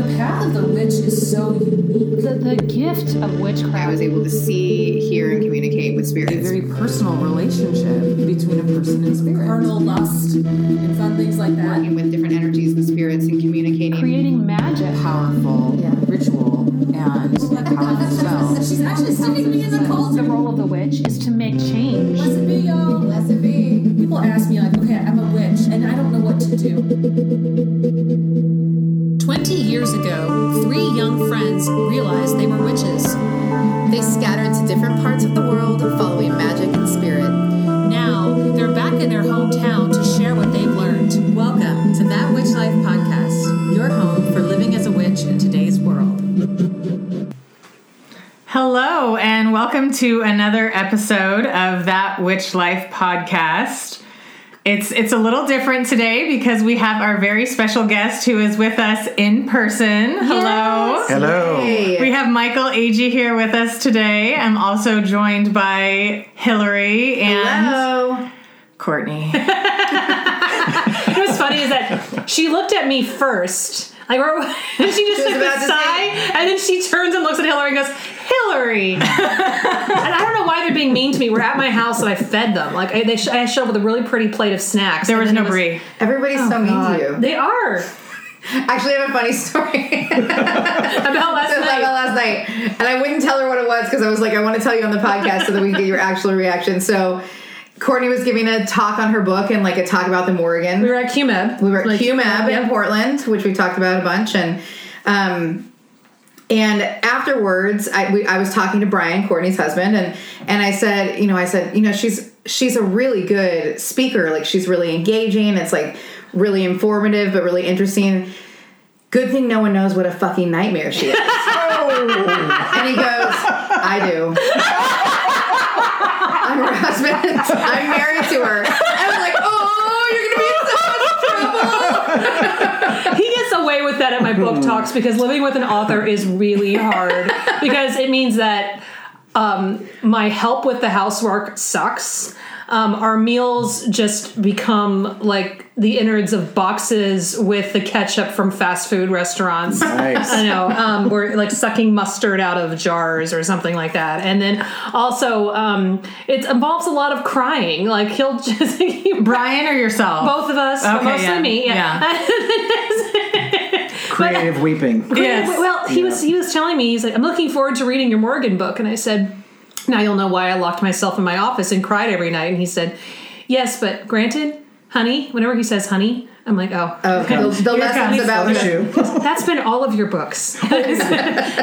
The path of the witch is so unique. The, the gift of witchcraft. I witchcraft. was able to see, hear, and communicate with spirits. a very personal relationship between a person and spirit. Carnal lust and fun things like that. Working with different energies and spirits and communicating. creating magic. Powerful ritual and powerful spell. She's actually sticking me in the The role of the witch is to make change. Years ago, three young friends realized they were witches. They scattered to different parts of the world, following magic and spirit. Now, they're back in their hometown to share what they've learned. Welcome to That Witch Life podcast, your home for living as a witch in today's world. Hello, and welcome to another episode of That Witch Life podcast. It's it's a little different today because we have our very special guest who is with us in person. Hello. Hello. We have Michael Agee here with us today. I'm also joined by Hillary and Hello. Courtney. What's funny is that she looked at me first. Like, or, and she just She took about a sigh, and then she turns and looks at Hillary and goes, "Hillary." and I don't know why they're being mean to me. We're at my house and I fed them. Like, I, they sh- I showed up with a really pretty plate of snacks. There was then no it brie. Everybody's so mean to you. They are Actually, I have a funny story about last about night. last night, and I wouldn't tell her what it was because I was like, I want to tell you on the podcast so that we can get your actual reaction. So, Courtney was giving a talk on her book and like a talk about the Morrigan. We were at QMeb. We were at Like, QMAB in. Portland, which we talked about a bunch, and um, and afterwards, I we, I was talking to Brian, Courtney's husband, and and I said, you know, I said, you know, she's she's a really good speaker, like she's really engaging. It's like really informative, but really interesting. Good thing no one knows what a fucking nightmare she is. Oh. and he goes, I do. I'm her husband. I'm married to her. And I was like, oh, you're gonna be in so much away with that at my book talks because living with an author is really hard because it means that um, my help with the housework sucks. Um, our meals just become like the innards of boxes with the ketchup from fast food restaurants. Nice. I know. Um, we're like sucking mustard out of jars or something like that. And then also, um, it involves a lot of crying. Like he'll just Brian or yourself? both of us, Okay, mostly yeah. me. Yeah. Creative weeping. Yes. Well, he was he was telling me he's like, I'm looking forward to reading your Morrigan book, and I said, now you'll know why I locked myself in my office and cried every night. And he said, yes, but granted, honey. Whenever he says honey, I'm like, oh, Oh, the, the lessons about the, you. that's been all of your books. I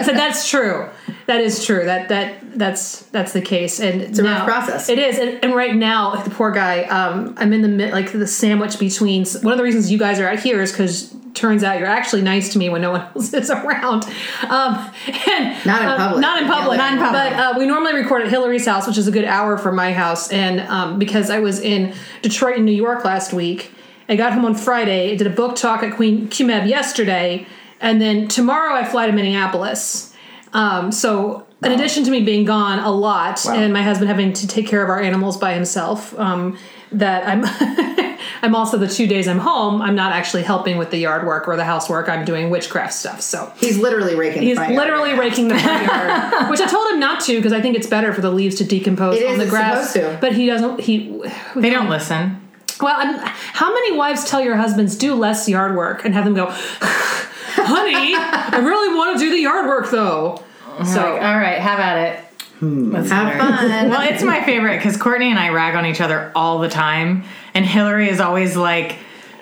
said that's true. That is true. That that that's that's the case. And it's a rough process. It is. And, and right now, the poor guy. Um, I'm in the mid, like the sandwich between. One of the reasons you guys are out here is because turns out you're actually nice to me when no one else is around. Um, and Not in uh, public. Not in public. Not in public. But uh, we normally record at Hillary's house, which is a good hour from my house. And um, because I was in Detroit and New York last week, I got home on Friday. I did a book talk at Queen QMeb yesterday, and then tomorrow I fly to Minneapolis. Um, so, in addition to me being gone a lot, and my husband having to take care of our animals by himself, um, that I'm. I'm also the two days I'm home. I'm not actually helping with the yard work or the housework. I'm doing witchcraft stuff. So he's literally raking. the He's front yard literally right raking the front yard, which I told him not to because I think it's better for the leaves to decompose It is, on the it's grass. supposed to. But he doesn't. He They don't listen. well. I'm, how many wives tell your husbands do less yard work and have them go, "Honey, I really want to do the yard work though." So Like, all right, have at it. Hmm. Let's Have hear fun. Well, it's my favorite because Courtney and I rag on each other all the time, and Hillary is always like,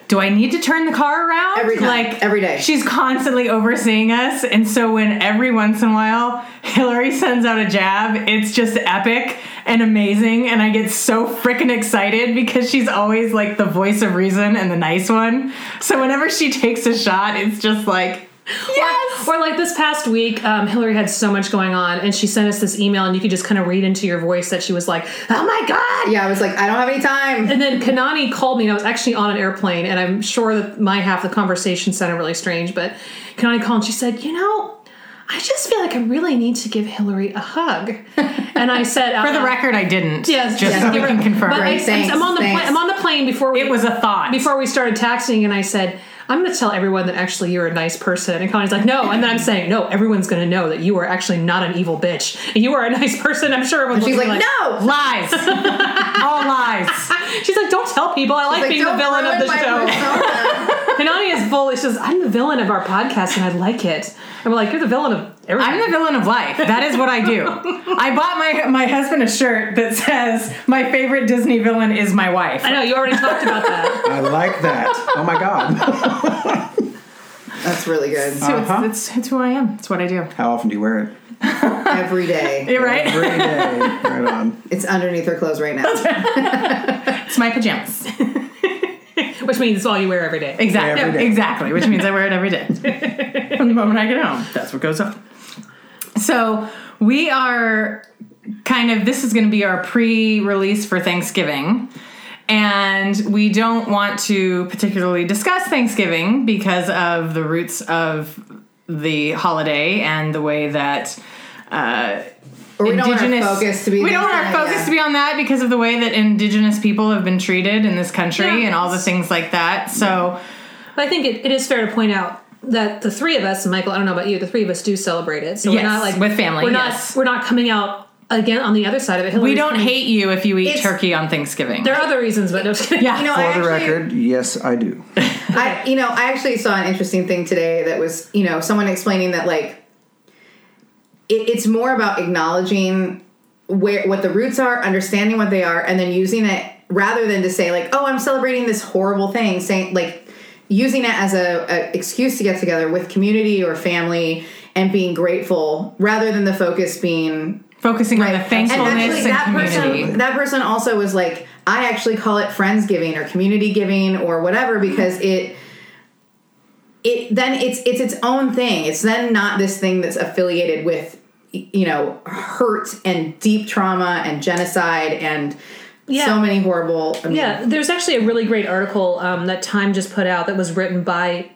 "Do I need to turn the car around?" Every time, like every day. She's constantly overseeing us, and so when every once in a while Hillary sends out a jab, it's just epic and amazing, and I get so freaking excited because she's always like the voice of reason and the nice one. So whenever she takes a shot, it's just like. Yes. Or like this past week, um, Hillary had so much going on, and she sent us this email, and you could just kind of read into your voice that she was like, "Oh my god!" yeah, I was like, I don't have any time. And then Kanani called me, and I was actually on an airplane, and I'm sure that my half of the conversation sounded really strange, but Kanani called and she said, You know, I just feel like I really need to give Hillary a hug. And I said, For the record, I didn't. Yes, just yes, so we can confirm. But I, Thanks, I'm on the thanks. plane. I'm on the plane before we, it was a thought. before we started texting, and I said, I'm going to tell everyone that actually you're a nice person. And Kanani's like, no. And then I'm saying, no, everyone's going to know that you are actually not an evil bitch. You are a nice person. I'm sure everyone's She's looking like, no. Lies. All lies. She's like, don't tell people. I like, Like, being the villain of the show. persona." And is full. She says, I'm the villain of our podcast and I like it. And we're like, you're the villain of everything. I'm the villain of life. That is what I do. I bought my my husband a shirt that says my favorite Disney villain is my wife. I know, you already talked about that. I like that. Oh my god. That's really good. So Uh-huh. it's, it's it's who I am. It's what I do. How often do you wear it? Every day. You're right. Every day. Right on. It's underneath her clothes right now. It's my pajamas. Which means it's all you wear every day. Exactly. Every day. Exactly. Which means I wear it every day. From the moment I get home. That's what goes on. So we are kind of this is going to be our pre-release for Thanksgiving. And we don't want to particularly discuss Thanksgiving because of the roots of the holiday and the way that uh, Or we don't want our indigenous focus to be. we don't want our yeah. focus to be on that because of the way that indigenous people have been treated in this country Yeah. and all the things like that. So But I think it, it is fair to point out that the three of us, Michael, I don't know about you, the three of us do celebrate it. So Yes, we're not like with family, We're not yes. we're not coming out again on the other side of it. we don't coming- hate you if you eat It's- turkey on Thanksgiving. There are other reasons, but no, yeah. You know, For I the actually, record, yes, I do. I, you know, I actually saw an interesting thing today that was, you know, someone explaining that like it, it's more about acknowledging where what the roots are, understanding what they are, and then using it rather than to say like, oh, I'm celebrating this horrible thing, saying like using it as a, a excuse to get together with community or family and being grateful rather than the focus being Focusing on the and thankfulness actually and, that community. person that person also was like i actually call it friendsgiving or community giving or whatever because it it then it's it's its own thing it's then not this thing that's affiliated with you know hurt and deep trauma and genocide and Yeah. so many horrible I mean, Yeah, there's actually a really great article um, that Time just put out that was written by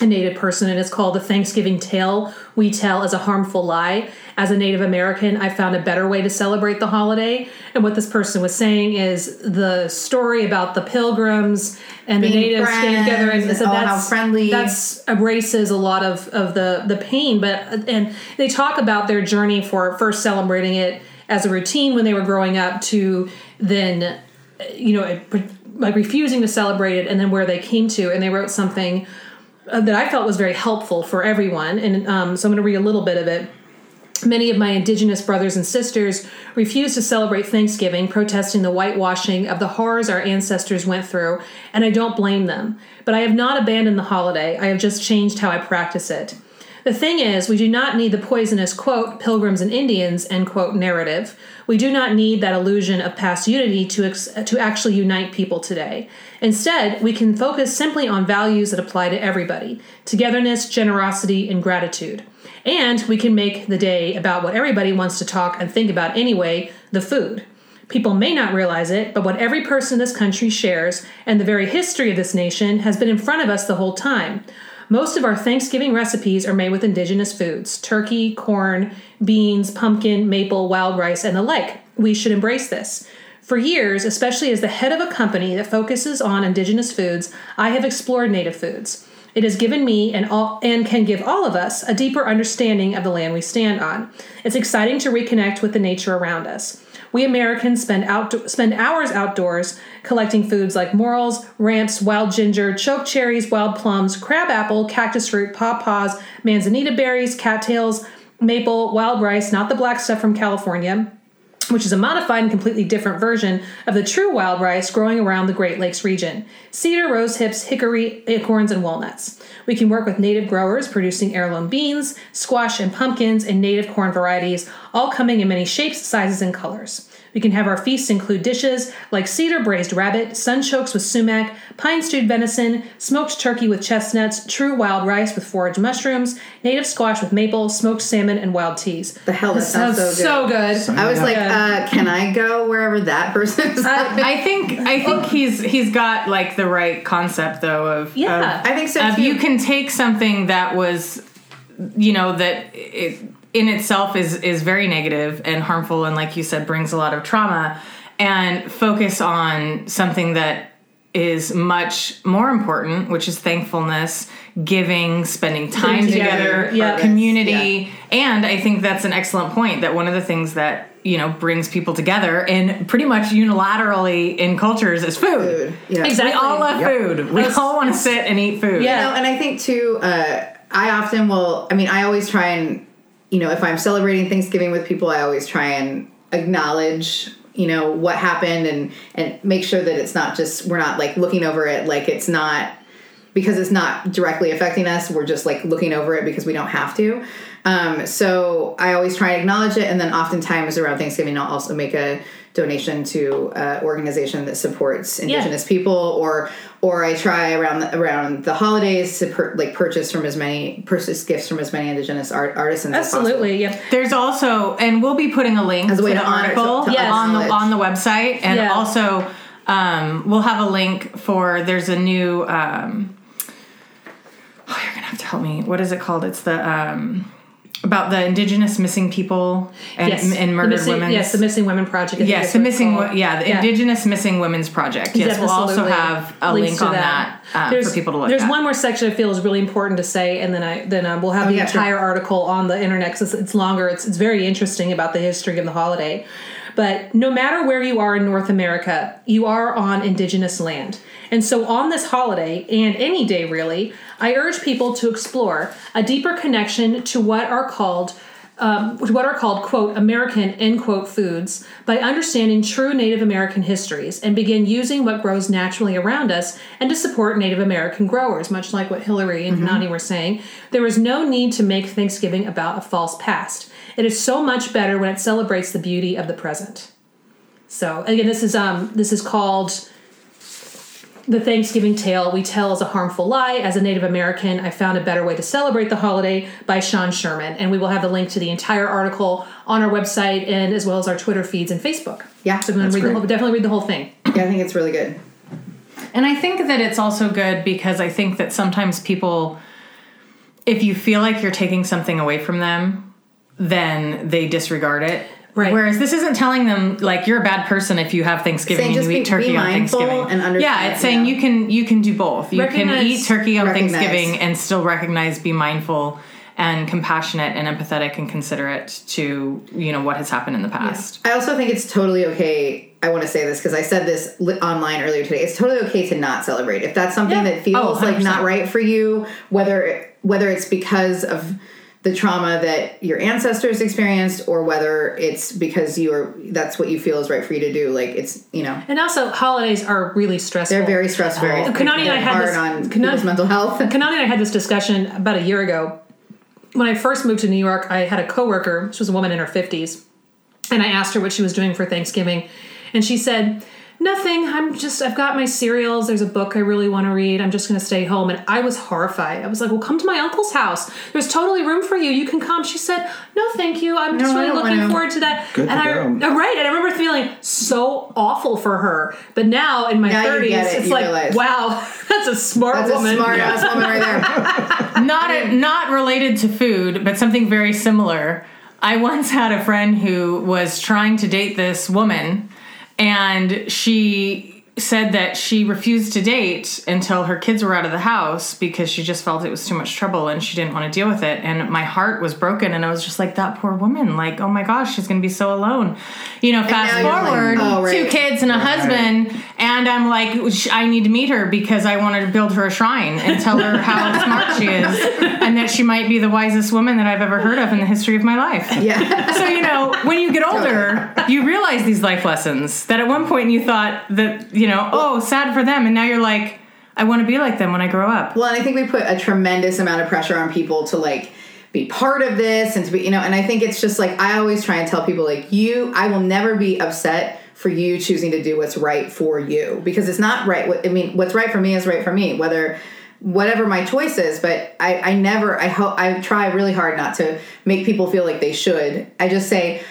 a Native person, and it's called "The Thanksgiving Tale We Tell as a Harmful Lie." As a Native American, I found a better way to celebrate the holiday. And what this person was saying is the story about the pilgrims and the Being natives getting together, and friends, so oh, how that's friendly. That's erases a lot of of the the pain. But and they talk about their journey for first celebrating it as a routine when they were growing up to then you know, it- like refusing to celebrate it, and then where they came to, and they wrote something uh, that I felt was very helpful for everyone. And um, so I'm going to read a little bit of it. Many of my indigenous brothers and sisters refused to celebrate Thanksgiving, protesting the whitewashing of the horrors our ancestors went through, and I don't blame them. But I have not abandoned the holiday, I have just changed how I practice it. The thing is, we do not need the poisonous, quote, pilgrims and Indians, end quote, narrative. We do not need that illusion of past unity to, ex- to actually unite people today. Instead, we can focus simply on values that apply to everybody togetherness, generosity, and gratitude. And we can make the day about what everybody wants to talk and think about anyway the food. People may not realize it, but what every person in this country shares and the very history of this nation has been in front of us the whole time. Most of our Thanksgiving recipes are made with indigenous foods turkey, corn, beans, pumpkin, maple, wild rice, and the like. We should embrace this. For years, especially as the head of a company that focuses on indigenous foods, I have explored native foods. It has given me and all and can give all of us a deeper understanding of the land we stand on. It's exciting to reconnect with the nature around us. We Americans spend out spend hours outdoors collecting foods like morels, ramps, wild ginger, choke cherries, wild plums, crabapple, cactus fruit, pawpaws, manzanita berries, cattails, maple, wild rice, not the black stuff from California, which is a modified and completely different version of the true wild rice growing around the Great Lakes region cedar, rose hips, hickory, acorns, and walnuts. We can work with native growers producing heirloom beans, squash, and pumpkins, and native corn varieties, all coming in many shapes, sizes, and colors. We can have our feasts include dishes like cedar braised rabbit, sunchokes with sumac, pine stewed venison, smoked turkey with chestnuts, true wild rice with foraged mushrooms, native squash with maple, smoked salmon, and wild teas. the hell that sounds so good So good. i was like uh, can i go wherever that person is I think I think he's he's got like the right concept though of Yeah. of- I think so, of too. you can take something that was you know that it in itself is is very negative and harmful and like you said brings a lot of trauma and focus on something that is much more important, which is thankfulness, giving, spending time together, together, yeah. community. And I think that's an excellent point that one of the things that, you know, brings people together and pretty much unilaterally in cultures is food. Food. Yeah. Exactly. We all love food. We all want to sit and eat food. Yeah. You know, and I think too, uh, I often will, I mean, I always try and, you know, if I'm celebrating Thanksgiving with people, I always try and acknowledge, you know, what happened and, and make sure that it's not just, we're not like looking over it like it's not, because it's not directly affecting us, we're just like looking over it because we don't have to. Um, so I always try and acknowledge it. And then oftentimes around Thanksgiving, I'll also make a donation to an organization that supports indigenous people or or I try around the, around the holidays to per, like purchase from as many purchase gifts from as many indigenous art, artisans as possible. Absolutely. Yep. There's also, and we'll be putting a link As a way to the to honor- article to- to Yes. on the on the website, and Yeah. also um, we'll have a link for. There's a new. Um, oh, you're gonna have to help me. What is it called? It's the um, about the indigenous missing people and, Yes. and murdered missing, women. Yes, the Missing Women Project. Yes, the missing, wo- yeah, the Indigenous Missing Women's Project. Yes, we'll also have a Links link to on that, uh, for people to look at. There's at. one more section I feel is really important to say, and then I then uh, we'll have the yeah, sure. entire article on the internet 'cause it's, it's longer. It's it's very interesting about the history of the holiday. But no matter where you are in North America, you are on indigenous land. And so on this holiday, and any day really, I urge people to explore a deeper connection to what are called um, what are called quote American end quote foods by understanding true Native American histories and begin using what grows naturally around us and to support Native American growers, much like what Hillary and Kanani were saying. There is no need to make Thanksgiving about a false past. It is so much better when it celebrates the beauty of the present. So again, this is um this is called the Thanksgiving tale we tell is a harmful lie. As a Native American, I found a better way to celebrate the holiday by Sean Sherman, and we will have the link to the entire article on our website and as well as our Twitter feeds and Facebook. Yeah, so if you want to read the whole, definitely read the whole thing. Yeah, I think it's really good. And I think that it's also good because I think that sometimes people, if you feel like you're taking something away from them, then they disregard it. Right. Whereas this isn't telling them like you're a bad person if you have Thanksgiving Saying and you be- eat turkey on Thanksgiving. and understand, yeah, it's saying yeah. you can you can do both. You can eat turkey on recognize. Thanksgiving and still recognize, be mindful and compassionate and empathetic and considerate to you know what has happened in the past. I also think it's totally okay. I want to say this because I said this li- online earlier today. It's totally okay to not celebrate if that's something Yeah. that feels Oh, like not right for you. Whether whether it's because of the trauma that your ancestors experienced, or whether it's because you are that's what you feel is right for you to do. Like it's you know And also, holidays are really stressful. they're very stressful. Uh, Kanani and I had hard this- on Kanani- people's mental health. Kanani and I had this discussion about a year ago. When I first moved to New York, I had a coworker. She was a woman in her fifties, and I asked her what she was doing for Thanksgiving, and she said, "Nothing. I'm just. I've got my cereals. There's a book I really want to read. I'm just going to stay home." And I was horrified. I was like, "Well, come to my uncle's house. There's totally room for you. You can come." She said, "No, thank you. I'm just No, I really looking wanna." forward to that." Good and to I, go. uh, right, and I remember feeling so awful for her. But now in my Now 30s, it. it's You like, realize. wow, that's a smart That's woman. a smart ass woman right there. not not related to food, but something very similar. I once had a friend who was trying to date this woman, and she said that she refused to date until her kids were out of the house because she just felt it was too much trouble and she didn't want to deal with it. And my heart was broken, and I was just like, that poor woman. Like, oh my gosh, she's going to be so alone. You know, fast you're like, forward, oh, right. two kids and a husband, and I'm like, I need to meet her because I wanted to build her a shrine and tell her how smart she is and that she might be the wisest woman that I've ever heard of in the history of my life. Yeah. So, you know, when you get older, you realize these life lessons that at one point you thought that, you know, oh, sad for them. And now you're like, I want to be like them when I grow up. Well, and I think we put a tremendous amount of pressure on people to like be part of this and to be, you know, and I think it's just like I always try and tell people like you, I will never be upset for you choosing to do what's right for you because it's not right. What I mean, what's right for me is right for me, whether whatever my choice is. But I, I never, I hope, I try really hard not to make people feel like they should. I just say,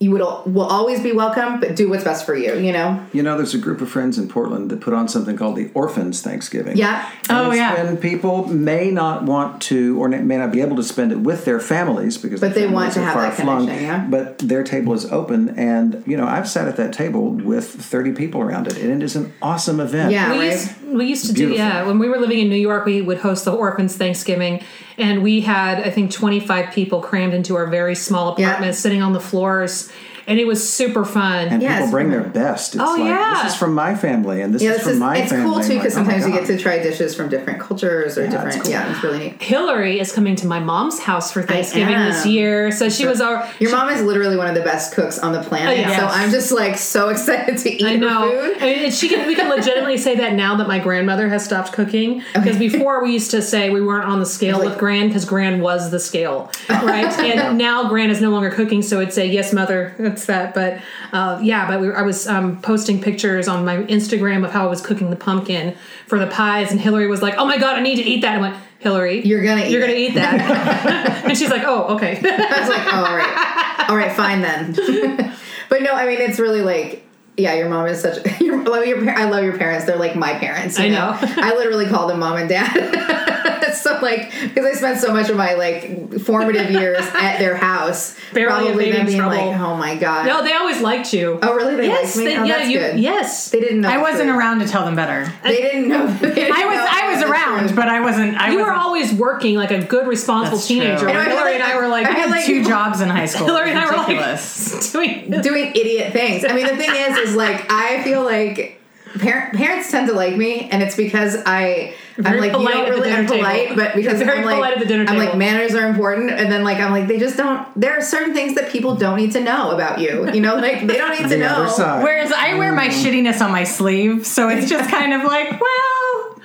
you would will always be welcome, but do what's best for you. You know. You know, there's a group of friends in Portland that put on something called the Orphans Thanksgiving. Yeah. And Oh, it's yeah. When people may not want to or may not be able to spend it with their families because But their they want to are have that far-flung, connection, yeah. But their table is open, and you know I've sat at that table with 30 people around it, and it is an awesome event. Yeah. we right? We used to do yeah when we were living in new york we would host the orphans thanksgiving and we had i think 25 people crammed into our very small Yeah. apartment sitting on the floors and it was super fun And Yeah, people bring their best. It's Oh, like yeah. this is from my family, and this Yeah, is this from is my it's family. It's cool too because like, oh sometimes you get to try dishes from different cultures or Yeah, different. it's cool. Yeah, it's really neat. hillary is coming to my mom's house for thanksgiving this year so she was our Your mom is literally one of the best cooks on the planet, Oh, yes. so I'm just like so excited to eat I know. her food. I mean, she can. We can legitimately say that now that my grandmother has stopped cooking. Because before we used to say we weren't on the scale Like- with Gran because Gran was the scale, right? and now Gran is no longer cooking, so it'd say yes, mother. That. But uh, yeah, but we, I was um, posting pictures on my Instagram of how I was cooking the pumpkin for the pies, and Hillary was like, "Oh my god, I need to eat that." I went, Hillary, You're gonna eat you're gonna it." eat that, and she's like, "Oh, okay." I was like, oh, all right, all right, fine then. but no, I mean, it's really like. Yeah, your mom is such. Your, I love your. I love your parents. They're like my parents. you I know. I literally call them mom and dad. so like, because I spent so much of my like formative years at their house, Barely probably them being trouble. like, oh my god. no, they always liked you. Oh, really? They yes, liked me? they- Oh, yeah, that's you, good. yes. They didn't know. I wasn't truth. around to tell them better. They didn't know. They didn't I was know I was around, truth. but I wasn't. I You were wasn't- always working like a good, responsible That's teenager. I know, I feel Hillary like- and I were like, I feel like two jobs in high school. Hillary and I were like doing. doing idiot things. I mean, the thing is, is like I feel like par- parents tend to like me, and it's because I. I'm Very like you polite don't really. I'm polite, table. but because very I'm like polite at the dinner I'm like manners are important, and then like I'm like they just don't. There are certain things that people don't need to know about you. You know, like they don't need to know. other side. Whereas I wear my mm. shittiness on my sleeve, so it's just kind of like, well,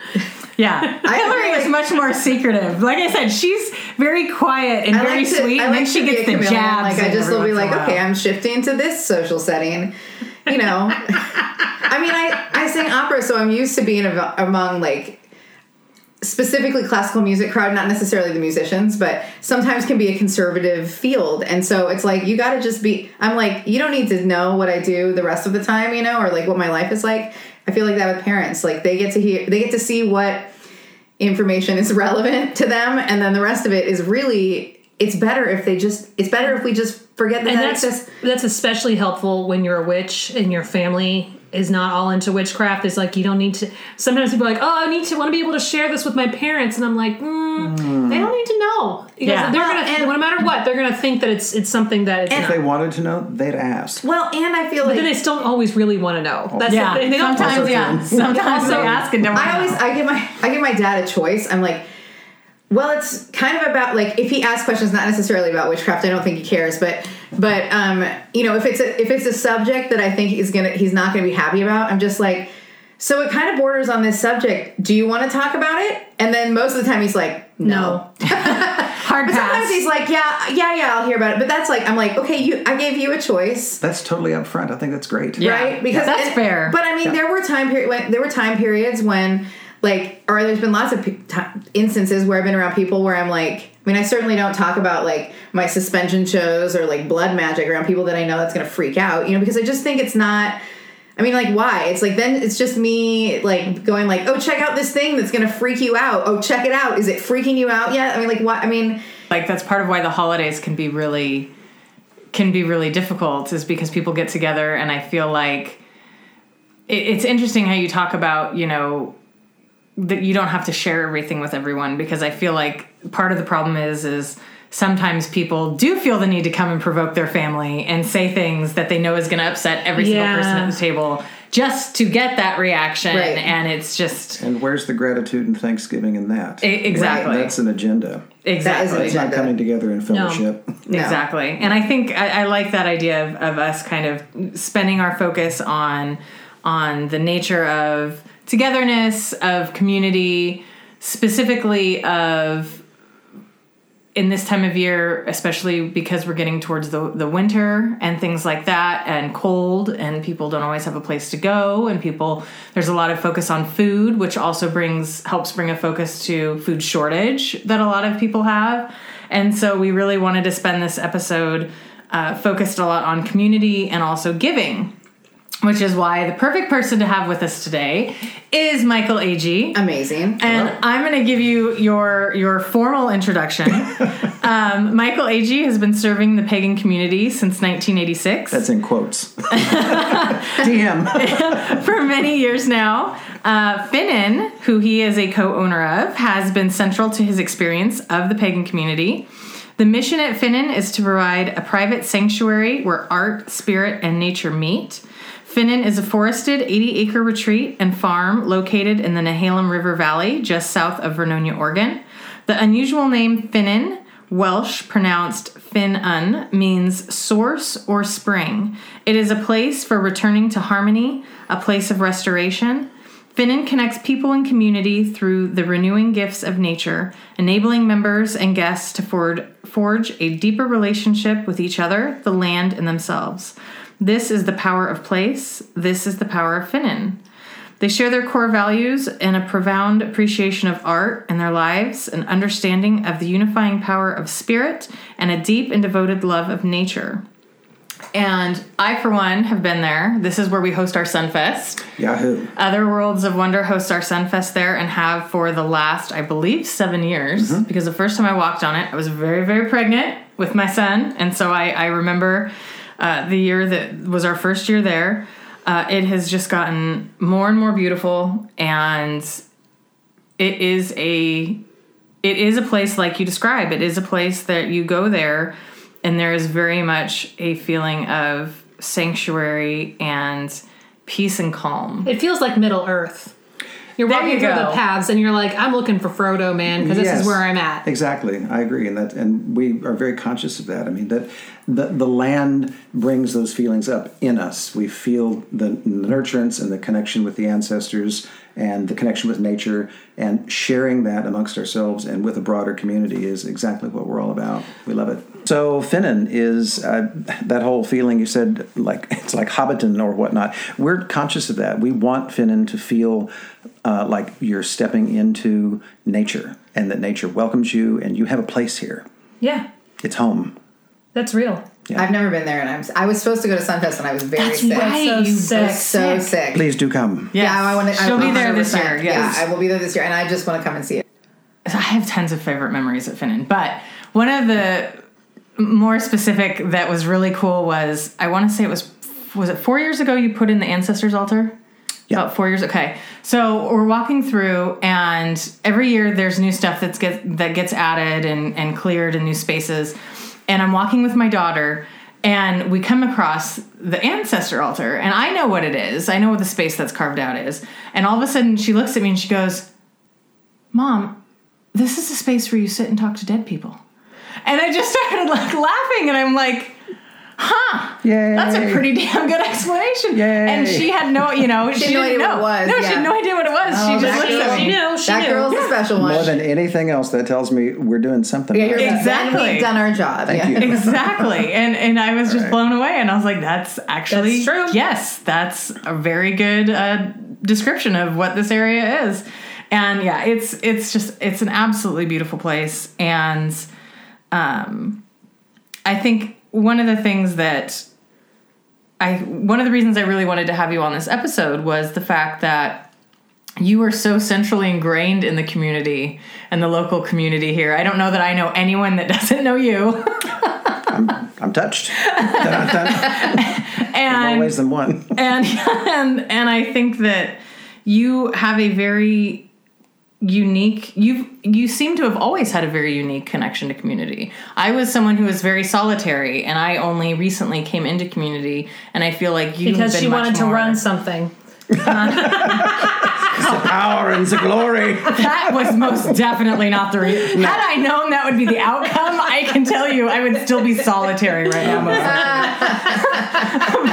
yeah. I Hillary feel is much more secretive. Like I said, she's very quiet and I very like to, sweet, I and then like she gets a the jabs. Like I just will be like, in a while. okay, I'm shifting to this social setting. You know, I mean, I I sing opera, so I'm used to being av- among like specifically classical music crowd, not necessarily the musicians, but sometimes can be a conservative field. And so it's like you got to just be. I'm like, you don't need to know what I do the rest of the time, you know, or like what my life is like. I feel like that with parents. Like they get to hear, they get to see what information is relevant to them, and then the rest of it is really. It's better if they just. It's better if we just forget that And that that's exists. that's especially helpful when you're a witch and your family is not all into witchcraft. Is like you don't need to. Sometimes people are like, oh, I need to want to be able to share this with my parents, and I'm like, mm, they don't need to know. Because Yeah. they're Well, gonna, and- no matter what, they're gonna think that it's it's something that it's if not. they wanted to know, they'd ask. Well, and I feel but like then they still don't always really want to know. That's yeah, the thing. They don't sometimes also- yeah, sometimes they ask and don't. I always know. I give my I give my dad a choice. I'm like, well, it's kind of about like if he asks questions not necessarily about witchcraft, I don't think he cares, but but um, you know, if it's a if it's a subject that I think he's gonna he's not gonna be happy about, I'm just like, so it kind of borders on this subject. Do you want to talk about it? And then most of the time he's like, no. hard But sometimes he's like, yeah, yeah, yeah, I'll hear about it. But that's like, I'm like, okay, you, I gave you a choice. That's totally upfront. I think that's great. Yeah. right? Because that's and- fair. But I mean, there were time period when there were time periods when like, or there's been lots of instances where I've been around people where I'm like, I mean, I certainly don't talk about like my suspension shows or like blood magic around people that I know that's going to freak out, you know, because I just think it's not. I mean, like, why? It's like then it's just me like going like, oh, check out this thing that's to freak you out. Oh, check it out. Is it freaking you out yet? I mean, like, what? I mean, like that's part of why the holidays can be really can be really difficult is because people get together and i feel like it, it's interesting how you talk about you know that you don't have to share everything with everyone because i feel like part of the problem is is sometimes people do feel the need to come and provoke their family and say things that they know is going to upset every single person at the table just to get that reaction Right. and it's just And where's the gratitude and thanksgiving in that? Exactly. That's an agenda. exactly an It's not coming together in fellowship. No. Exactly. And I think I, I like that idea of, of us kind of spending our focus on on the nature of togetherness, of community, specifically of in this time of year, especially because we're getting towards the, the winter and things like that, and cold, and people don't always have a place to go, and people there's a lot of focus on food, which also brings helps bring a focus to food shortage that a lot of people have, and so we really wanted to spend this episode uh, focused a lot on community and also giving. Which is why the perfect person to have with us today is Michael Agee. Amazing. And I'm going to give you your your formal introduction. um, Michael Agee has been serving the pagan community since 1986 That's in quotes. DM. for many years now. Uh, Ffynnon, who he is a co-owner of, has been central to his experience of the pagan community. The mission at Ffynnon is to provide a private sanctuary where art, spirit, and nature meet. Ffynnon is a forested 80 acre retreat and farm located in the Nehalem River Valley, just south of Vernonia, Oregon. The unusual name Ffynnon, Welsh pronounced Fin-un, means source or spring. It is a place for returning to harmony, a place of restoration. Ffynnon connects people and community through the renewing gifts of nature, enabling members and guests to forge a deeper relationship with each other, the land, and themselves. This is the power of place. This is the power of Ffynnon. They share their core values and a profound appreciation of art in their lives, an understanding of the unifying power of spirit, and a deep and devoted love of nature. And I, for one, have been there. This is where we host our Sunfest. Yahoo. Other Worlds of Wonder hosts our Sunfest there and have for the last, I believe, seven years. Mm-hmm. Because the first time I walked on it, I was very, very pregnant with my son. And so I, I remember uh, the year that was our first year there. Uh, it has just gotten more and more beautiful. And it is a it is a place like you describe it is a place that you go there and there is very much a feeling of sanctuary and peace and calm It feels like Middle Earth. You're There walking you through the paths, and you're like, "I'm looking for Frodo, man, because this Yes. is where I'm at." Exactly, I agree, and that, and we are very conscious of that. I mean that the the land brings those feelings up in us. We feel the, the nurturance and the connection with the ancestors and the connection with nature, and sharing that amongst ourselves and with a broader community is exactly what we're all about. We love it. So Ffynnon is uh, that whole feeling you said, like it's like Hobbiton or whatnot. We're conscious of that. We want Ffynnon to feel uh, like you're stepping into nature and that nature welcomes you and you have a place here. Yeah, It's home. that's real. I've never been there, and I'm. I was supposed to go to Sunfest, and I was very That's sick. right. you you sick. So sick. Please do come. Yes. Yeah, I want to. She'll be there this year. Yes. Yeah, I will be there this year, and I just want to come and see it. I have tons of favorite memories at Ffynnon, but one of the more specific that was really cool was I want to say it was was it four years ago you put in the ancestors altar. Yeah. Four years. Okay, so we're walking through, and every year there's new stuff that's get that gets added and and cleared and new spaces. And I'm walking with my daughter, and we come across the ancestor altar, and I know what it is. I know what the space that's carved out is. And all of a sudden, she looks at me and she goes, "Mom, this is a space where you sit and talk to dead people. And I just started like laughing and I'm like, huh, Yay. that's a pretty damn good explanation. Yay. And she had no, you know, she, had no didn't idea know. what it was, No, she had no idea what it was. Oh, she just that looked girl. at She knew. She that knew. girl's a special one. More than anything else, that tells me we're doing something. yeah, right. Exactly. Then we've done our job. Thank yeah. you. exactly. And and I was just Right. blown away and I was like, that's actually That's true. Yes, that's a very good uh, description of what this area is. And yeah, it's it's just it's an absolutely beautiful place. And um I think one of the things that I one of the reasons I really wanted to have you on this episode was the fact that you are so centrally ingrained in the community and the local community here. I don't know that I know anyone that doesn't know you. I'm touched. Dun, dun, dun. More and ways than one. and and and I think that you have a very unique you've you seem to have always had a very unique connection to community. I was someone who was very solitary and I only recently came into community and I feel like you because have she much wanted to more- run something. the power and the glory. That was most definitely not the reason. Had I known that would be the outcome, I can tell you I would still be solitary right now.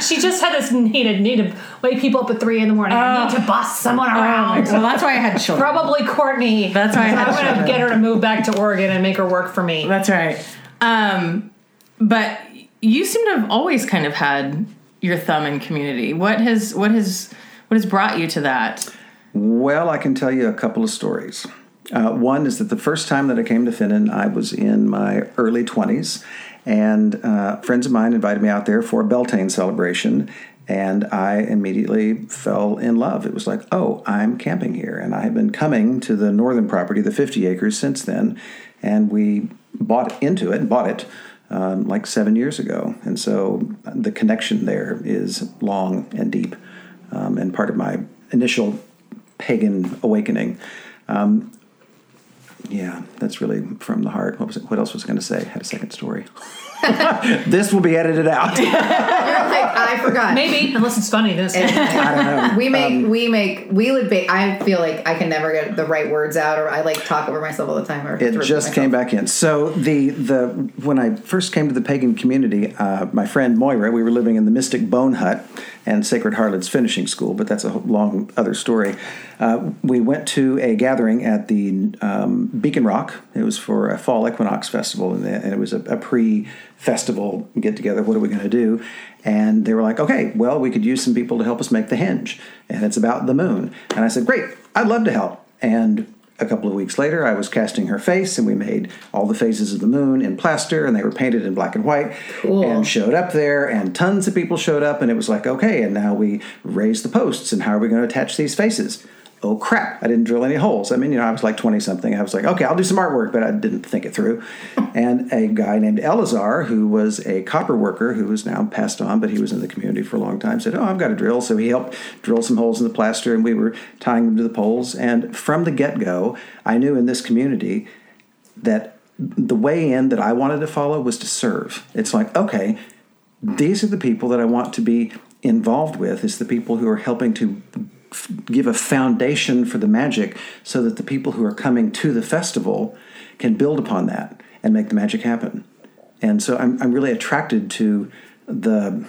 Most but She just had this need to need to wake people up at three in the morning. I need to boss someone around. well, that's why I had children. Probably Courtney. That's why I had I'm gonna children. get her to move back to Oregon and make her work for me. That's right. Um, but you seem to have always kind of had your thumb in community. What has what has what has brought you to that? Well, I can tell you a couple of stories. Uh, one is that the first time that I came to Ffynnon, I was in my early 20s, and uh, friends of mine invited me out there for a Beltane celebration. And I immediately fell in love. It was like, oh, I'm camping here. And I have been coming to the northern property, the 50 acres, since then. And we bought into it, bought it um, like seven years ago. And so the connection there is long and deep um, and part of my initial pagan awakening. Um, yeah, that's really from the heart. What was it? What else was I going to say? I had a second story. this will be edited out. You're like, I forgot. Maybe, unless it's funny. This. I don't know. We make Um, we make we would ba- I feel like I can never get the right words out, or I like talk over myself all the time. Or It just came back in. So the the when I first came to the pagan community, uh, my friend Moira, we were living in the Mystic Bone Hut and Sacred Harlots Finishing School, but that's a long other story. Uh, we went to a gathering at the um, Beacon Rock. It was for a fall equinox festival, and, it was a, a pre-festival get together. What are we going to do? And they were like, okay, well, we could use some people to help us make the henge, and it's about the moon. And I said, great, I'd love to help. And a couple of weeks later, I was casting her face, and we made all the phases of the moon in plaster, and they were painted in black and white, Cool. and showed up there, and tons of people showed up, and it was like, okay, and now we raise the posts, and how are we going to attach these faces? Oh crap! I didn't drill any holes. I mean, you know, I was like twenty something. I was like, okay, I'll do some artwork, but I didn't think it through. and a guy named Elazar, who was a copper worker, who is now passed on, but he was in the community for a long time, said, "Oh, I've got a drill." So he helped drill some holes in the plaster, and we were tying them to the poles. And from the get go, I knew in this community that the way in that I wanted to follow was to serve. It's like, okay, these are the people that I want to be involved with, is the people who are helping to give a foundation for the magic so that the people who are coming to the festival can build upon that and make the magic happen. And so I'm, I'm really attracted to the,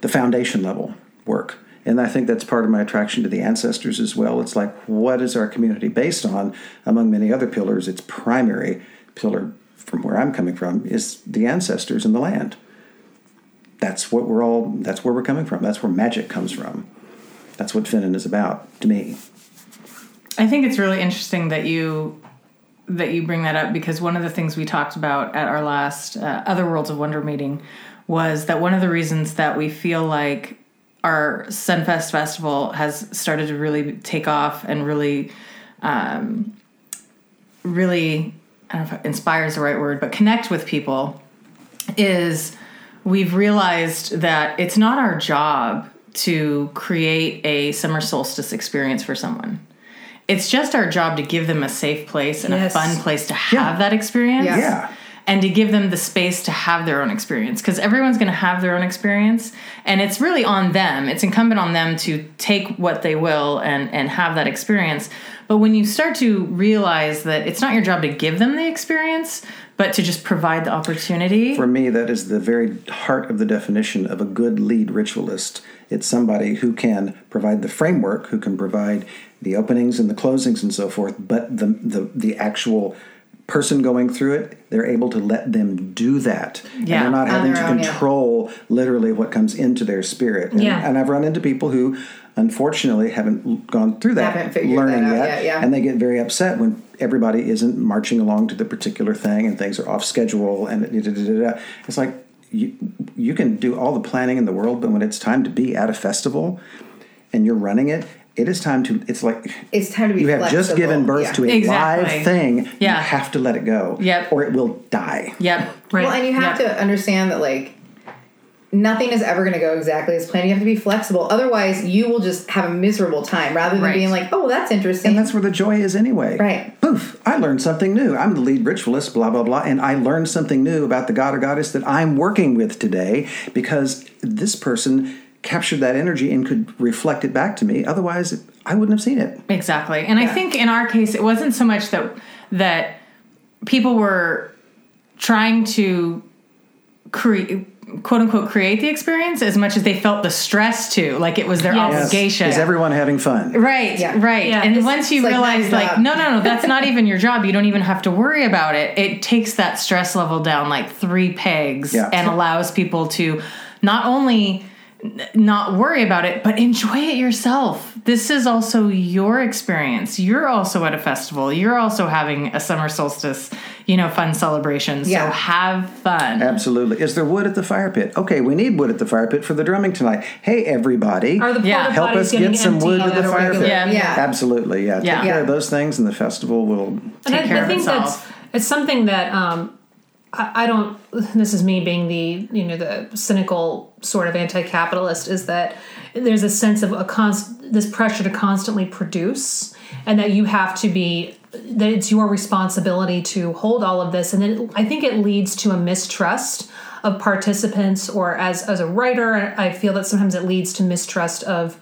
the foundation level work. And I think that's part of my attraction to the ancestors as well. It's like, what is our community based on? Among many other pillars, its primary pillar, from where I'm coming from, is the ancestors and the land. That's what we're all, that's where we're coming from. That's where magic comes from. That's what Ffynnon is about to me. I think it's really interesting that you that you bring that up because one of the things we talked about at our last uh, Other Worlds of Wonder meeting was that one of the reasons that we feel like our Sunfest festival has started to really take off and really, um, really, I don't know if inspires the right word, but connect with people is we've realized that it's not our job to create a summer solstice experience for someone. It's just our job to give them a safe place and Yes. a fun place to have that experience. Yes. Yeah. And to give them the space to have their own experience because everyone's going to have their own experience and it's really on them. It's incumbent on them to take what they will and and have that experience. But when you start to realize that it's not your job to give them the experience, but to just provide the opportunity. For me, that is the very heart of the definition of a good lead ritualist. It's somebody who can provide the framework, who can provide the openings and the closings and so forth, but the the, the actual person going through it, they're able to let them do that. And Yeah, they're not having to own, yeah. control literally what comes into their spirit. And, Yeah. and I've run into people who unfortunately haven't gone through that learning that out yet. yet, yeah. And they get very upset when everybody isn't marching along to the particular thing and things are off schedule and da, da, da, da, da. it's like you, you can do all the planning in the world but when it's time to be at a festival and you're running it it is time to it's like It's time to be you have just given birth yeah. to a Exactly. live thing Yeah. you have to let it go Yep. or it will die Yep. Right. Well, and you have Yep. to understand that like nothing is ever going to go exactly as planned. You have to be flexible. Otherwise, you will just have a miserable time rather than Right. being like, "Oh, that's interesting." and that's where the joy is anyway Right. poof i learned something new i'm the lead ritualist blah blah blah and i learned something new about the god or goddess that i'm working with today because this person captured that energy and could reflect it back to me otherwise i wouldn't have seen it Exactly. And I think in our case it wasn't so much that that people were trying to create quote unquote create the experience as much as they felt the stress to like it was their Yes. obligation. is everyone having fun Right, Yeah. right. Yeah. And It's- once you it's like realize, like, no, no, no, that's not even your job. You don't even have to worry about it. It takes that stress level down like three pegs Yeah. and allows people to not only n- not worry about it, but enjoy it yourself. This is also your experience. You're also at a festival. You're also having a summer solstice, you know, fun celebration. So Yeah. have fun. Absolutely. Is there wood at the fire pit? Okay, we need wood at the fire pit for the drumming tonight. Hey, everybody. Are the Yeah. help us get some wood on to the fire regular- pit. Yeah. Yeah. Absolutely, yeah. Take Yeah. care of those things, and the festival will. And I, Take care I of think itself. that's it's something that um, I, don't. This is me being the you know the cynical sort of anti-capitalist. Is that there's a sense of a const, this pressure to constantly produce, and that you have to be that it's your responsibility to hold all of this, and then I think it leads to a mistrust of participants, or as as a writer, I feel that sometimes it leads to mistrust of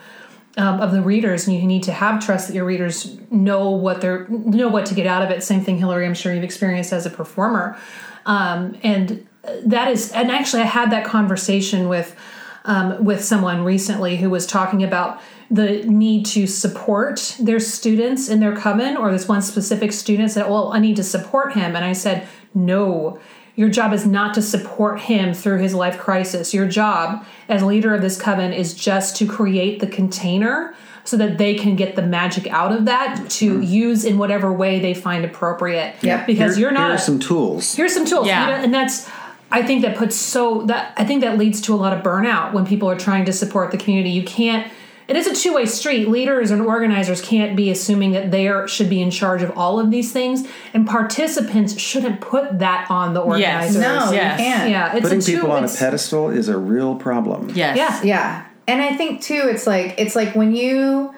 um, of the readers, and you need to have trust that your readers know what they're know what to get out of it. Same thing, Hillary. I'm sure you've experienced as a performer, um, and that is. And actually, I had that conversation with um, with someone recently who was talking about the need to support their students in their coven, or this one specific student said, "Well, I need to support him," and I said, "No." Your job is not to support him through his life crisis. Your job as leader of this coven is just to create the container so that they can get the magic out of that to mm-hmm. use in whatever way they find appropriate. Yeah. Because Here- you're not Here are some tools. here's some tools Yeah. And that's i think that puts so that i think that leads to a lot of burnout when people are trying to support the community you can't it is a two-way street leaders and organizers can't be assuming that they are, should be in charge of all of these things and participants shouldn't put that on the organizers. Yes. organizers No, Yes. you can't. yeah it's Putting a two, people on a pedestal is a real problem. yes. yeah Yeah. And I think too it's like it's like when you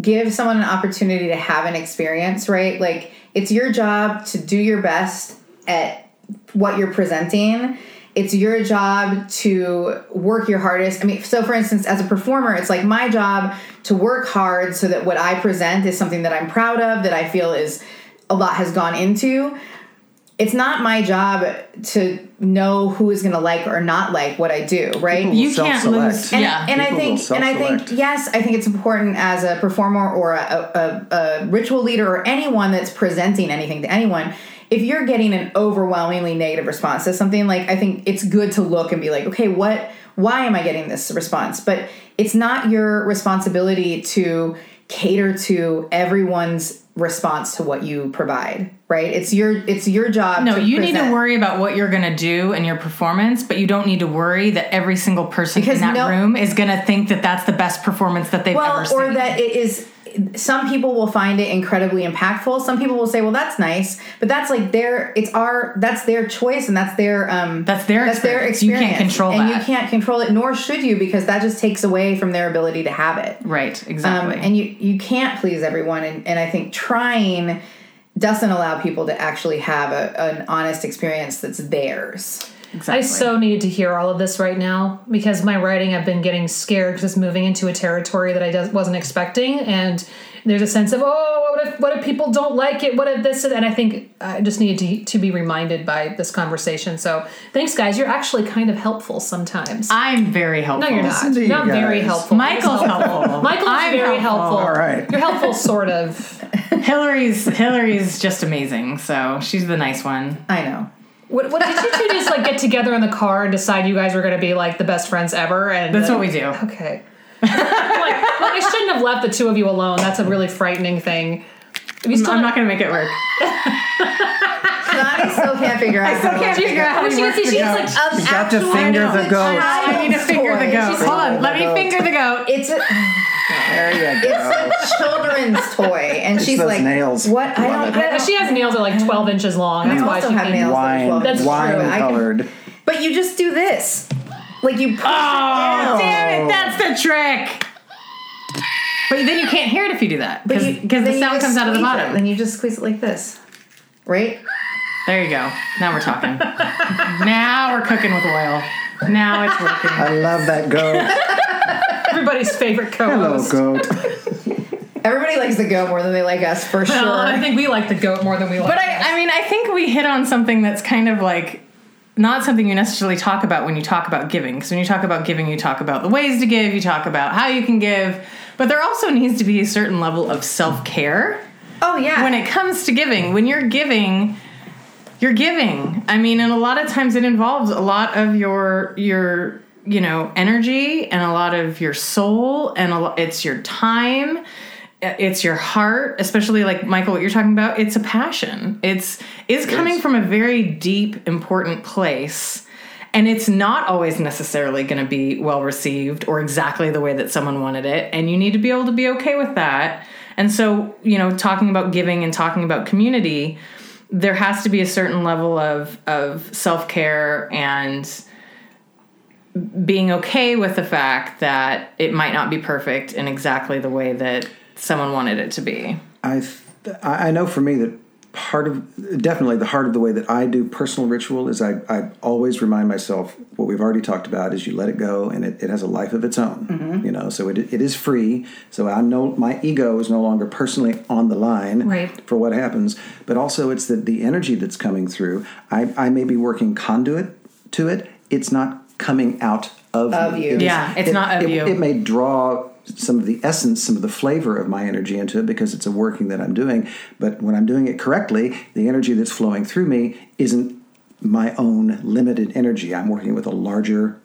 give someone an opportunity to have an experience, right? Like it's your job to do your best at what you're presenting. It's your job to work your hardest. I mean, so for instance, as a performer, it's like my job to work hard so that what I present is something that I'm proud of, that I feel is a lot has gone into it's not my job to know who is going to like or not like what I do, right? People You will can't self-select. lose- and, Yeah. and I think will and I think yes, I think it's important as a performer or a, a, a ritual leader or anyone that's presenting anything to anyone. If you're getting an overwhelmingly negative response to something, like I think it's good to look and be like, okay, what? Why am I getting this response? But it's not your responsibility to cater to everyone's response to what you provide, right? It's your it's your job. No, you need to worry about what you're going to do and your performance, but you don't need to worry that every single person Because in that no- room is going to think that that's the best performance that they've well, ever seen. or that it is. Some people will find it incredibly impactful. Some people will say, "Well, that's nice," but that's like their. It's our. That's their choice, and that's their. um That's their That's their experience. You can't control it. and that. you can't control it, nor should you, because that just takes away from their ability to have it. right, Um, exactly. and you you can't please everyone, and, and I think trying doesn't allow people to actually have a, an honest experience that's theirs. Exactly. I so needed to hear all of this right now because my writing, I've been getting scared because it's moving into a territory that I does, wasn't expecting, and there's a sense of oh, what if what if people don't like it? What if this? And I think I just needed to to be reminded by this conversation. So thanks, guys. You're actually kind of helpful sometimes. I'm very helpful. no, you're not. Listen to you Not very helpful. Michael's helpful. Michael's I'm very helpful. All right. You're helpful, sort of. Hillary's Hillary's just amazing. So she's the nice one. I know. What, what did you two just like get together in the car and decide you guys were going to be like the best friends ever? And That's uh, what we do. Okay. like, like, I shouldn't have left the two of you alone. That's a really frightening thing. If you still I'm not going to make it work. Connie still can't figure out. I still can't figure out how Well, to she work the she's goat. like, Of She's got to finger the goat. I need to finger the goat. She's Hold on, let me finger the goat. It's a There you go. it's a children's toy, and she's those like, nails. "What? I Love don't." it. I don't She has nails that are like 12 inches long. That's I why also she have can. nails. Wine, That's wine true. I can- colored. But you just do this, like you push Oh, it down. damn it! That's the trick. But then you can't hear it if you do that because the sound comes out of the squeeze it, bottom. Then you just squeeze it like this, right? There you go. Now we're talking. now we're cooking with oil. Now it's working. I love that goat. Everybody's favorite Hello, co-host. goat. Everybody likes the goat more than they like us, for Well, I think we like the goat more than we like. But I, I mean, I think we hit on something that's kind of like not something you necessarily talk about when you talk about giving. Because when you talk about giving, you talk about the ways to give, you talk about how you can give, but there also needs to be a certain level of self care Oh yeah. when it comes to giving. When you're giving, you're giving. I mean, and a lot of times it involves a lot of your your you know energy and a lot of your soul and lo- it's your time it's your heart especially like michael what you're talking about it's a passion. It's it's coming from a very deep important place and it's not always necessarily going to be well received or exactly the way that someone wanted it and you need to be able to be okay with that. And so you know talking about giving and talking about community there has to be a certain level of of self-care and being okay with the fact that it might not be perfect in exactly the way that someone wanted it to be. I th- I I know for me that part of definitely the heart of the way that I do personal ritual is I, I always remind myself what we've already talked about is you let it go and it, it has a life of its own mm-hmm. you know so it, it is free so I'm no my ego is no longer personally on the line Right. for what happens but also it's that the energy that's coming through I, I may be working conduit to it it's not coming out of, Of me. you. It is- Yeah, it's not of it- you. it may draw some of the essence, some of the flavor of my energy into it because it's a working that I'm doing. But when I'm doing it correctly, the energy that's flowing through me isn't my own limited energy. I'm working with a larger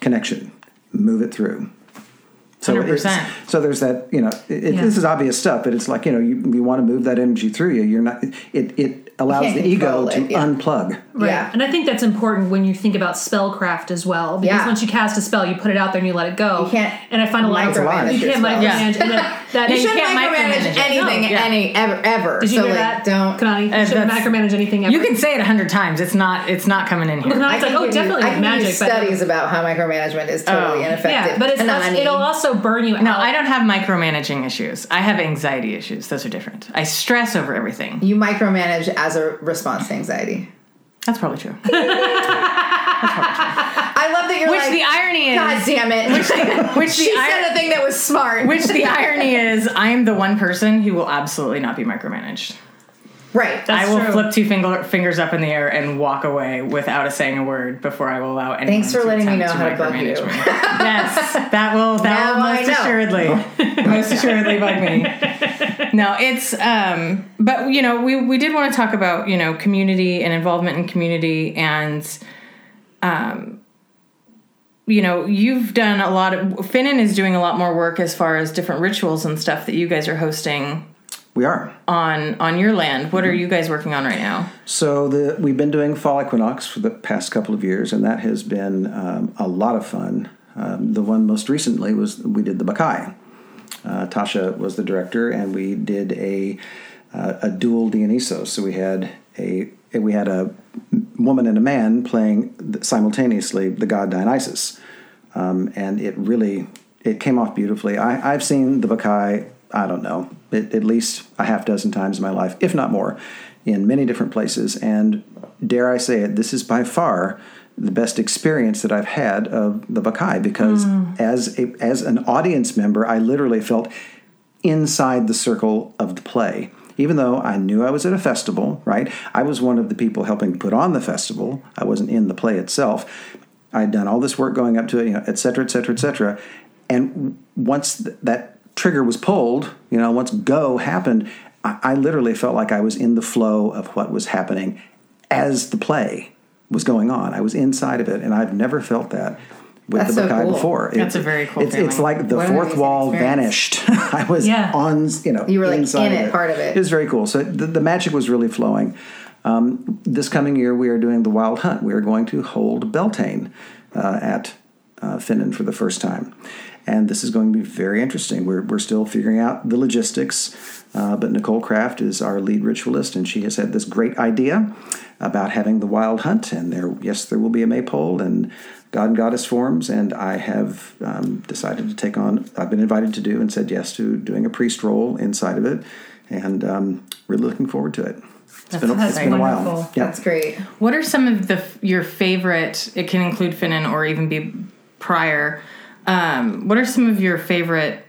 connection. Move it through. So So there's that, you know, it, it- Yeah. this is obvious stuff, but it's like, you know, you, you want to move that energy through you. You're not, it, it allows can't the ego control to yeah. unplug. Right. Yeah. And I think that's important when you think about spellcraft as well. Because Yeah. once you cast a spell, you put it out there and you let it go. You can't and I find a lot of micromanage you can't spells. micromanage. And that, that You You shouldn't can't micromanage micromanage anything, No, yeah. any ever, ever. Did you so hear like, that? don't. Kanani, you Uh, shouldn't micromanage anything ever. You can say it a hundred times. It's not. It's not coming in here. Kanani's I like, oh, you- definitely I with can magic. but- studies about how micromanagement is totally Oh. ineffective. yeah, but it's Kanani. it'll also burn you out. No, I don't have micromanaging issues. I have anxiety issues. Those are different. I stress over everything. You micromanage as a response to anxiety. That's probably true. I love that you're Which like. the irony is, God damn it! which the, which the she ir- said a thing that was smart. which the irony is, I'm the one person who will absolutely not be micromanaged. Right. That's I will true. flip two finger, fingers up in the air and walk away without a saying a word before I will allow anyone. Thanks for to letting me know to how to bug micromanage you. me. yes, that will that Now will most assuredly, most assuredly bug me. No, it's um, but you know we we did want to talk about you know community and involvement in community and um. You know, you've done a lot of. Ffynnon is doing a lot more work as far as different rituals and stuff that you guys are hosting We are. on on your land. What are you guys working on right now? So the we've been doing fall equinox for the past couple of years, and that has been um, a lot of fun. Um, the one most recently was we did the Bacchae. Uh, Tasha was the director, and we did a uh, a dual Dionysos. So we had a we had a woman and a man playing simultaneously the god Dionysus, um, and it really it came off beautifully. I, I've seen the Bacchae. I don't know, at, at least a half dozen times in my life, if not more, in many different places. And dare I say it, this is by far the best experience that I've had of the Bacchae because hmm. as a as an audience member, I literally felt inside the circle of the play. Even though I knew I was at a festival, right? I was one of the people helping put on the festival. I wasn't in the play itself. I'd done all this work going up to it, you know, et cetera, et cetera, et cetera. And once th- that trigger was pulled, you know, once go happened, I, I literally felt like I was in the flow of what was happening as the play was going on. I was inside of it, and I've never felt that with That's the so Bacchae cool. before. That's a very cool It's, it's like the What fourth wall vanished. I was Yeah. on, you know, You were, like, inside in of it, part of it. It was very cool. So the, the magic was really flowing. Um, this coming year, we are doing the Wild Hunt. We are going to hold Beltane uh, at uh, Ffynnon for the first time. And this is going to be very interesting. We're, we're still figuring out the logistics, uh, but Nicole Kraft is our lead ritualist, and she has had this great idea about having the Wild Hunt. And there, yes, there will be a maypole and God and Goddess forms. And I have um, decided to take on, I've been invited to do and said yes to doing a priest role inside of it. And um, really looking forward to it. It's been, a- That's it's been a while. Yeah. That's great. What are some of the your favorite? It can include Ffynnon or even be prior. Um, what are some of your favorite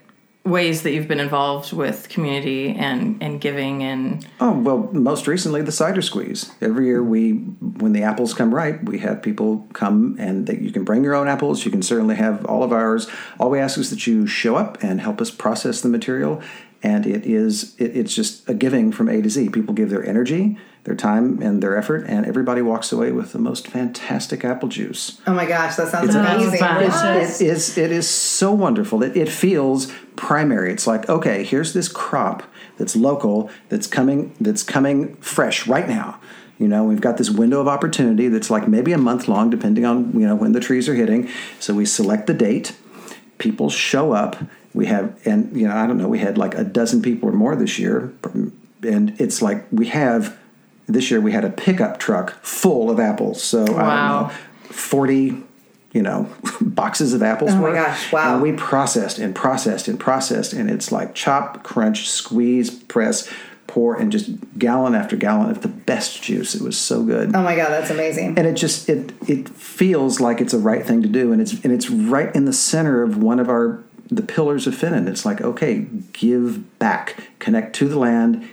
ways that you've been involved with community and and giving and Oh well, most recently the cider squeeze. Every year we, when the apples come ripe, we have people come and that you can bring your own apples. You can certainly have all of ours. All we ask is that you show up and help us process the material, and it is it, it's just a giving from A to Z. People give their energy, their time and their effort, and everybody walks away with the most fantastic apple juice. Oh my gosh, that sounds It's amazing. fun. It is it is so wonderful. It, it feels primary. It's like okay, here's this crop that's local, that's coming that's coming fresh right now. You know, we've got this window of opportunity that's like maybe a month long, depending on you know when the trees are hitting. So we select the date. People show up. We have, and you know, I don't know. We had like a dozen people or more this year, and it's like we have. This year we had a pickup truck full of apples. So I don't Wow. know, forty you know, boxes of apples. Oh my gosh, wow. And we processed and processed and processed, and it's like chop, crunch, squeeze, press, pour, and just gallon after gallon of the best juice. It was so good. Oh my god, that's amazing. And it just it it feels like it's a right thing to do, and it's and it's right in the center of one of our the pillars of Ffynnon. It's like okay, give back, connect to the land.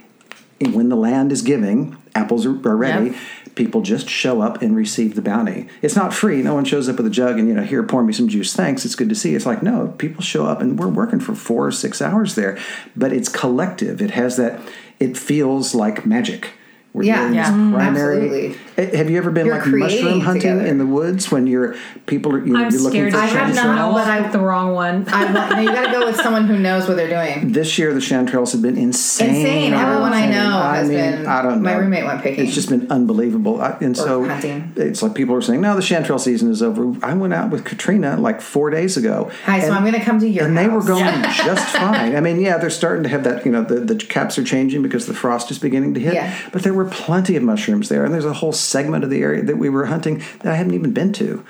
And when the land is giving, apples are, ready. Yep. People just show up and receive the bounty. It's not free. No one shows up with a jug and you know here pour me some juice. Thanks. It's good to see. you. It's like no, people show up and we're working for four or six hours there, but it's collective. It has that. It feels like magic. We're Yeah, doing yeah, mm, primary. absolutely. Eh, Have you ever been You're like mushroom hunting together. in the woods when you're people are you know, I'm you're looking scared. for to I have not, but I- the wrong one. I want, you got to go with someone who knows what they're doing. this year the chanterelles have been insane. Insane. Everyone I know has been- I don't know. my roommate went picking. It's just been unbelievable. I, and so hunting. it's like people are saying, "No, the chanterelle season is over." I went out with Katrina like four days ago. Hi, so I'm going to come to your and they were going just fine. I mean, yeah, they're starting to have that. You know, the, the caps are changing because the frost is beginning to hit. Yeah. But there were plenty of mushrooms there, and there's a whole segment of the area that we were hunting that I hadn't even been to.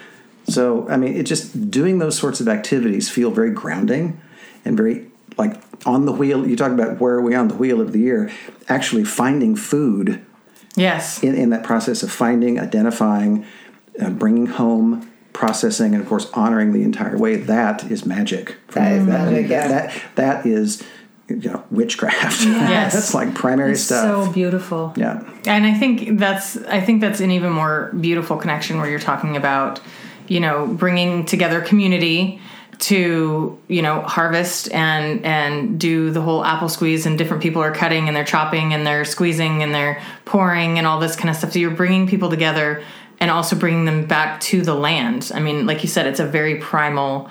So, I mean, it just doing those sorts of activities feel very grounding and very like on the wheel. You talk about where are we on the wheel of the year? Actually, finding food Yes. in, in that process of finding, identifying, uh, bringing home, processing, and of course honoring the entire way. That is magic. That is magic, yeah. That that is you know witchcraft. Yes. that's like primary It's stuff. so beautiful. yeah. and i think that's i think that's an even more beautiful connection where you're talking about you know bringing together community to you know harvest and and do the whole apple squeeze and different people are cutting and they're chopping and they're squeezing and they're pouring and all this kind of stuff so you're bringing people together and also bringing them back to the land i mean like you said it's a very primal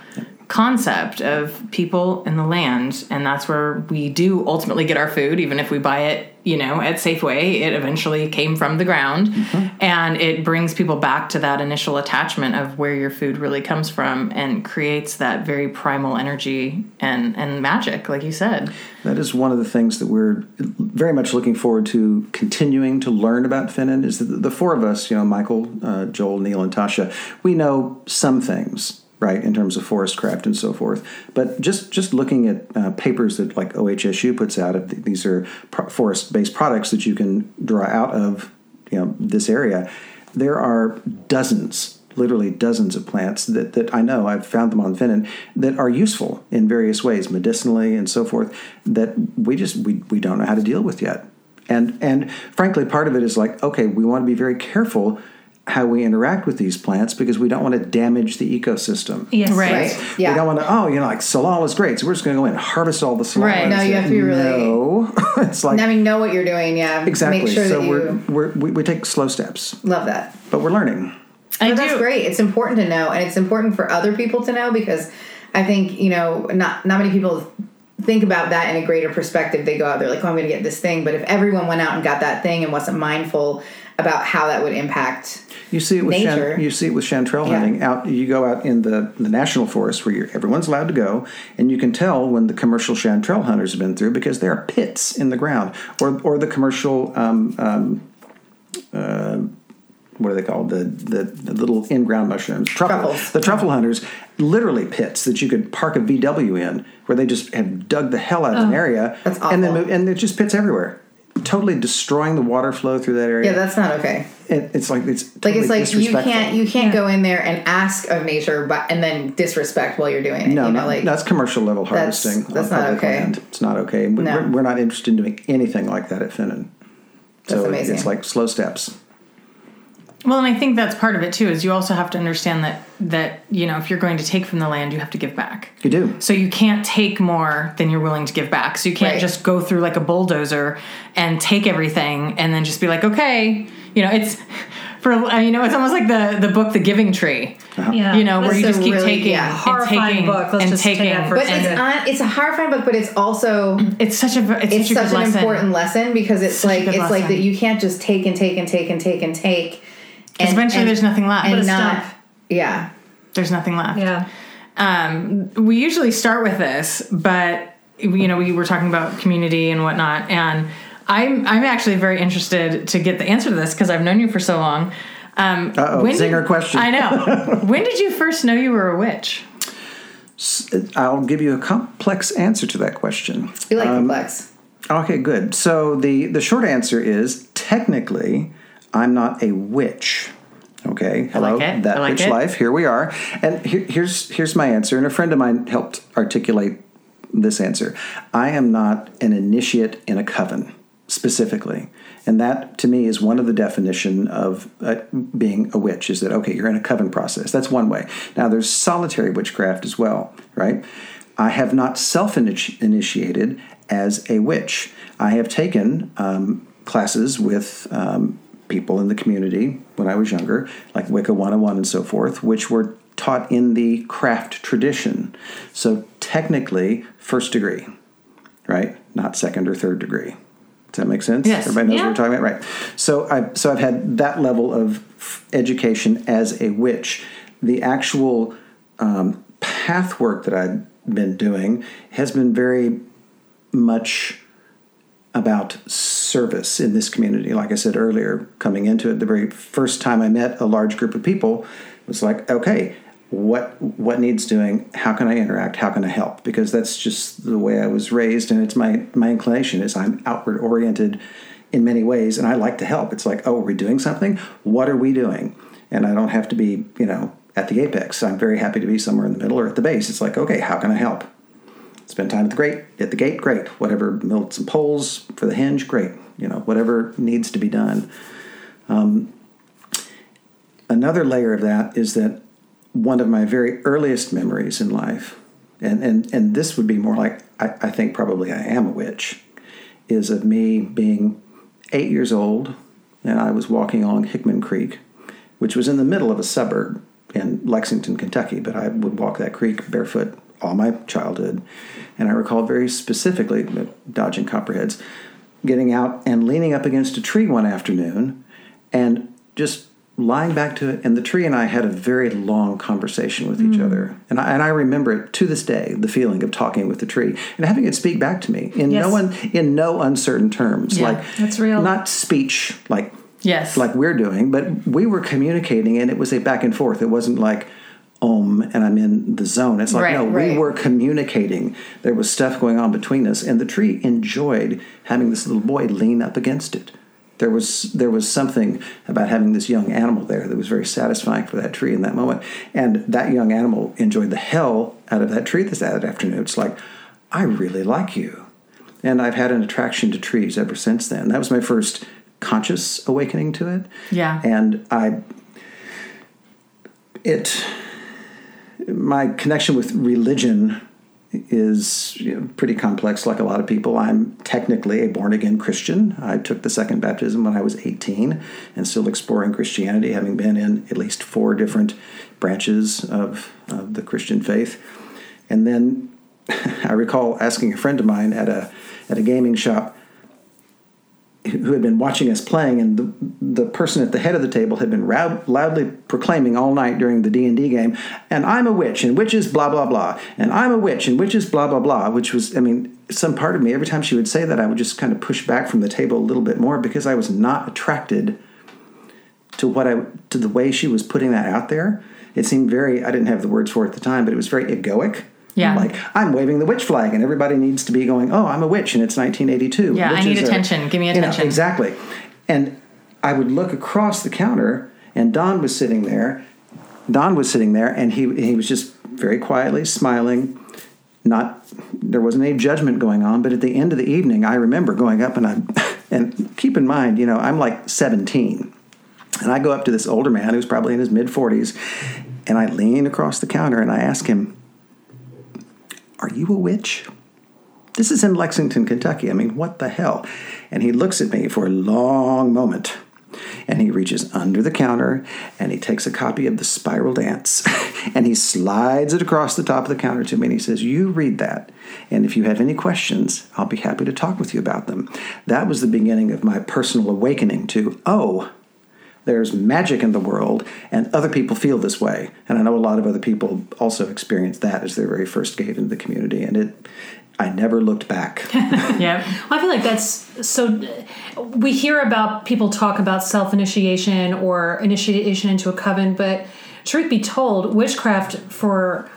concept of people and the land and that's where we do ultimately get our food even if we buy it you know at safeway it eventually came from the ground. And it brings people back to that initial attachment of where your food really comes from and creates that very primal energy and and magic like you said. That is one of the things that we're very much looking forward to continuing to learn about Ffynnon. Is that the four of us, you know, Michael, uh, Joel, Neil, and Tasha, we know some things, right, in terms of forest craft and so forth. But just just looking at uh, papers that like OHSU puts out, these are pro- forest-based products that you can draw out of, you know, this area. There are dozens literally dozens of plants that, that I know I've found them on Ffynnon that are useful in various ways, medicinally and so forth, that we just we, we don't know how to deal with yet. And and frankly, part of it is like, okay, we want to be very careful how we interact with these plants because we don't want to damage the ecosystem. Yes. Right. Right. Yeah. We don't want to, oh, you know, like salal is great, so we're just going to go in and harvest all the salal. Right. No, you have to be really- No, it's like I mean, know what you're doing. Yeah. exactly. Make sure so that you we're, we're we, we take slow steps, love that. but we're learning. i But that's do great. It's important to know, and it's important for other people to know because I think you know not not many people think about that in a greater perspective. They go out there like, "Oh, I'm going to get this thing," but if everyone went out and got that thing and wasn't mindful about how that would impact, You see it with Nature. Chan, you see it with chanterelle Yeah. hunting. Out, you go out in the, the national forest where you're, everyone's allowed to go, and you can tell when the commercial chanterelle hunters have been through because there are pits in the ground, or or the commercial. Um, um, uh, what are they called? The, the, the little in-ground mushrooms, truffle. Truffles. The truffle hunters, literally pits that you could park a VW in, where they just have dug the hell out of an area, Oh, That's and then move, and there's just pits everywhere, totally destroying the water flow through that area. yeah, that's not okay. It, it's like it's Like it's like you can't you can't go in there and ask of nature, but and then disrespect while you're doing it. No, you know, no, like that's commercial level harvesting. that's on not okay. Land. It's not okay. We- No. We're, we're not interested in doing anything like that at Ffynnon. That's so amazing. it's like slow steps. Well, and I think that's part of it too. Is you also have to understand that that you know if you're going to take from the land, you have to give back. You do. So you can't take more than you're willing to give back. So you can't Right. just go through like a bulldozer and take everything and then just be like, okay, you know, it's for you know, it's almost like the the book The Giving Tree. Uh-huh. Yeah. You know, where you just keep really- taking yeah, and taking book. Let's and just take taking. that for But it's second. on, it's a horrifying book, but it's also it's such a it's, it's such, a such good an lesson. important lesson because it's Such like good it's like that you can't just take and take and take and take and take. Because eventually there's nothing left. and But a not stump. yeah. There's nothing left. Yeah. um, we usually start with this, but you know, we were talking about community and whatnot, and I'm I'm actually very interested to get the answer to this because I've known you for so long. Um, Uh-oh, when zinger did- question. I know. when did you first know you were a witch? I'll give you a complex answer to that question. We like Um, complex. Okay, good. So the the short answer is technically, I'm not a witch. Okay, hello, like that like witch it. life. Here we are, and here, here's here's my answer. And a friend of mine helped articulate this answer. I am not an initiate in a coven specifically, and that to me is one of the definition of uh, being a witch. Is that okay? You're in a coven process. That's one way. Now there's solitary witchcraft as well, right? I have not self initiated as a witch. I have taken um, classes with um, people in the community when I was younger, like Wicca 101 and so forth, which were taught in the craft tradition. So technically, first degree, right? Not second or third degree. Does that make sense? Yes. Everybody knows Yeah. what we're talking about, right? So I so I've had that level of education as a witch. The actual um, path work that I've been doing has been very much about service in this community. Like I said earlier, coming into it, the very first time I met a large group of people was like, okay, what what needs doing? How can I interact? How can I help? Because that's just the way I was raised, and it's my my inclination is I'm outward oriented in many ways, and I like to help. It's like, oh, are we doing something? What are we doing? And I don't have to be, you know, at the apex. I'm very happy to be somewhere in the middle or at the base. It's like, okay, how can I help? Spend time at the gate, at the gate, great. Whatever, build some poles for the henge, great. You know, whatever needs to be done. Um, another layer of that is that one of my very earliest memories in life, and and and this would be more like I, I think probably I am a witch, is of me being eight years old, and I was walking along Hickman Creek, which was in the middle of a suburb in Lexington, Kentucky, but I would walk that creek barefoot all my childhood. And I recall very specifically, dodging copperheads, getting out and leaning up against a tree one afternoon and just lying back to it. And the tree and I had a very long conversation with each mm. other. And I, and I remember it to this day, the feeling of talking with the tree and having it speak back to me in Yes. no one in no uncertain terms. Yeah, like that's real. Not speech like Yes. like we're doing, but we were communicating and it was a back and forth. It wasn't like om and I'm in the zone. It's like Right, no, we were communicating. There was stuff going on between us and the tree enjoyed having this little boy lean up against it. There was there was something about having this young animal there that was very satisfying for that tree in that moment. And that young animal enjoyed the hell out of that tree this that afternoon. It's like, I really like you. And I've had an attraction to trees ever since then. That was my first conscious awakening to it. Yeah. And I it my connection with religion is you know, pretty complex like a lot of people. I'm technically a born again christian. I took the second baptism when i was 18 and still exploring christianity having been in at least four different branches of, of the christian faith. And then i recall asking a friend of mine at a at a gaming shop who had been watching us playing, and the, the person at the head of the table had been loudly proclaiming all night during the D and D game, "And I'm a witch, and witches blah blah blah, and I'm a witch, and witches blah blah blah." Which was, I mean, some part of me every time she would say that, I would just kind of push back from the table a little bit more because I was not attracted to what I to the way she was putting that out there. It seemed very I didn't have the words for it at the time, but it was very egoic. Yeah. Like I'm waving the witch flag and everybody needs to be going, "Oh, I'm a witch and it's 1982." Yeah, I need are- attention. Give me you know, attention. exactly. And I would look across the counter and Don was sitting there. Don was sitting there and he he was just very quietly smiling. Not there wasn't any judgment going on, but at the end of the evening, I remember going up and I and keep in mind, you know, I'm like 17 And I go up to this older man who's probably in his mid 40s, and I lean across the counter and I ask him, Are you a witch? This is in Lexington, Kentucky. I mean, what the hell? And he looks at me for a long moment. And he reaches under the counter and he takes a copy of The Spiral Dance and he slides it across the top of the counter to me and he says, You read that. And if you have any questions, I'll be happy to talk with you about them. That was the beginning of my personal awakening to, oh, there's magic in the world and other people feel this way and i know a lot of other people also experience that as their very first gate into the community and it i never looked back Yep. I feel like that's so. We hear about people talk about self initiation or initiation into a coven, but truth be told, witchcraft for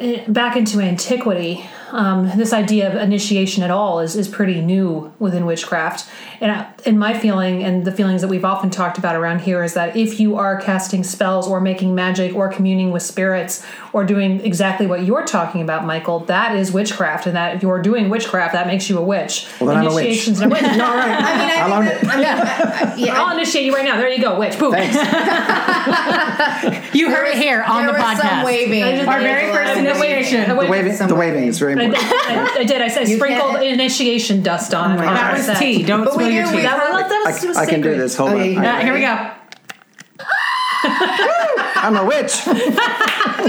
eh, back into antiquity, um, this idea of initiation at all is, is pretty new within witchcraft. And, I, and my feeling, and the feelings that we've often talked about around here, is that if you are casting spells or making magic or communing with spirits or doing exactly what you're talking about, Michael, that is witchcraft. And that if you're doing witchcraft, that makes you a witch. Well, then I'm a witch. Initiation's a witch. I mean, I I'll own think that, I mean, I- yeah, I'll initiate you right now. There you go, witch. Boom. You heard it here on there the was some podcast. waving. I just- Our very first initiation. I- I- the waving, the waving is very I did. important I, I did. I said sprinkled can't- initiation dust on it. my How That was was tea. Don't But spill your do- tea. we- That was, that was, I, was I can do this hold Oh, on yeah, here we go. i'm a witch Oh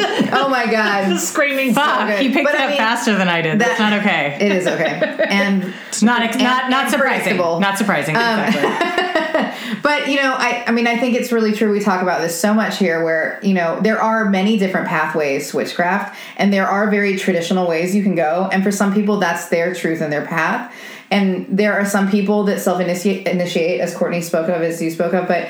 my god, Screaming. Fuck, good. he picked But it I up mean, faster than I did. That's not okay. it is okay. And it's not ex- and- not not surprising. Not surprising. Um, exactly. But you know, I I mean, I think it's really true. We talk about this so much here, where you know there are many different pathways to witchcraft, and there are very traditional ways you can go. And for some people, that's their truth and their path. And there are some people that self initiate, as Courtney spoke of, as you spoke of. But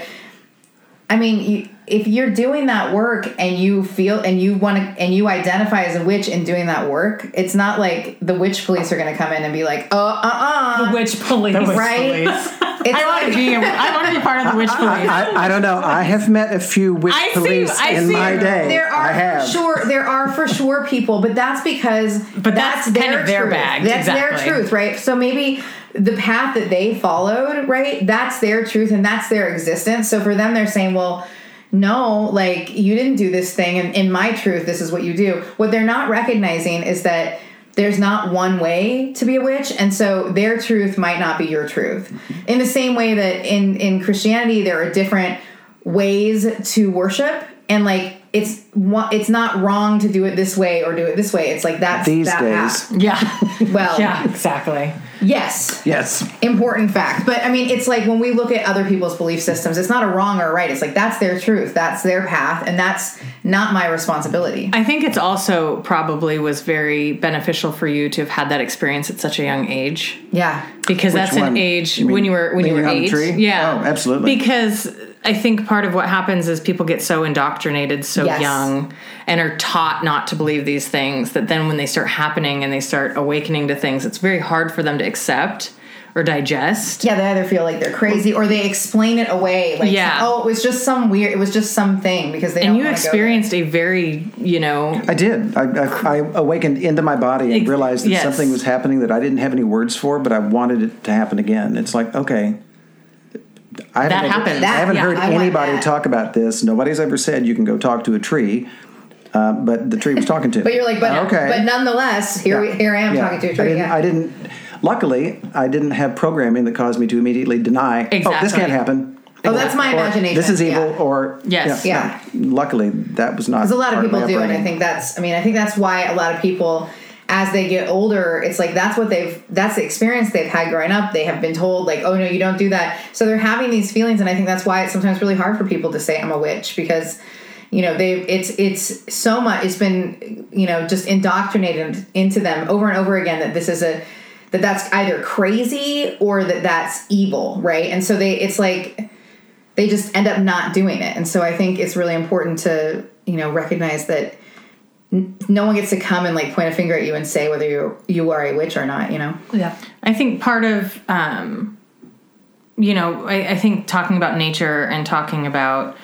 I mean, you, if you're doing that work and you feel and you want to and you identify as a witch in doing that work, it's not like the witch police are going to come in and be like, "Oh, uh, uh Witch police. The witch Right? police. It's I want like- to be. A, I want to be part of the witch police. I, I don't know i have met a few witch I see- police I in see my day There are i have for sure there are for sure people, but that's because But that's kind of their truth. bag, That's exactly. their truth, right? So maybe the path that they followed, right? That's their truth and that's their existence. So for them, they're saying, well. No, like you didn't do this thing, and in my truth, this is what you do. What they're not recognizing is that there's not one way to be a witch, and so their truth might not be your truth. In the same way that in in Christianity, there are different ways to worship and like it's one- it's not wrong to do it this way or do it this way it's like that's these that days path. yeah. well Yeah. Exactly. Yes yes important fact but i mean it's like when we look at other people's belief systems it's not a wrong or a right it's like that's their truth that's their path and that's not my responsibility I think it's also probably was very beneficial for you to have had that experience at such a young age. yeah because that's one? an age You mean when you were when you were leaning on eight. tree? Yeah, Oh, absolutely. Because I think part of what happens is people get so indoctrinated so Yes. young and are taught not to believe these things that then when they start happening and they start awakening to things, it's very hard for them to accept or digest. yeah they either feel like they're crazy or they explain it away like Yeah. oh it was just some weird it was just something because they And don't you wanna go there. experienced a very, you know, I did. I, I, I awakened into my body and realized that yes. something was happening that I didn't have any words for, but I wanted it to happen again. It's like, okay. I That haven't, happens. I haven't That- heard I anybody talk about this. Nobody's ever said you can go talk to a tree, uh, but the tree was talking to but you're like but okay. but nonetheless here we, here i am Yeah. talking to a I tree didn't, yeah. I didn't. Luckily, I didn't have programming that caused me to immediately deny. Oh, this can't happen. Oh, that's my Or, imagination. This is evil, yeah. or Yes. Yeah. no. Luckily, that was not. Because a lot of people do, and I think that's. I mean, I think that's why a lot of people, as they get older, it's like that's what they've. That's the experience they've had growing up. They have been told like, "Oh no, you don't do that." So they're having these feelings, and I think that's why it's sometimes really hard for people to say, "I'm a witch," because you know they it's it's so much. It's been you know just indoctrinated into them over and over again that this is a that that's either crazy or that that's evil, right? And so they it's like they just end up not doing it. And so I think it's really important to, you know, recognize that no one gets to come and like point a finger at you and say whether you you are a witch or not, you know. Yeah. I think part of, um, you know, I, I think talking about nature and talking about,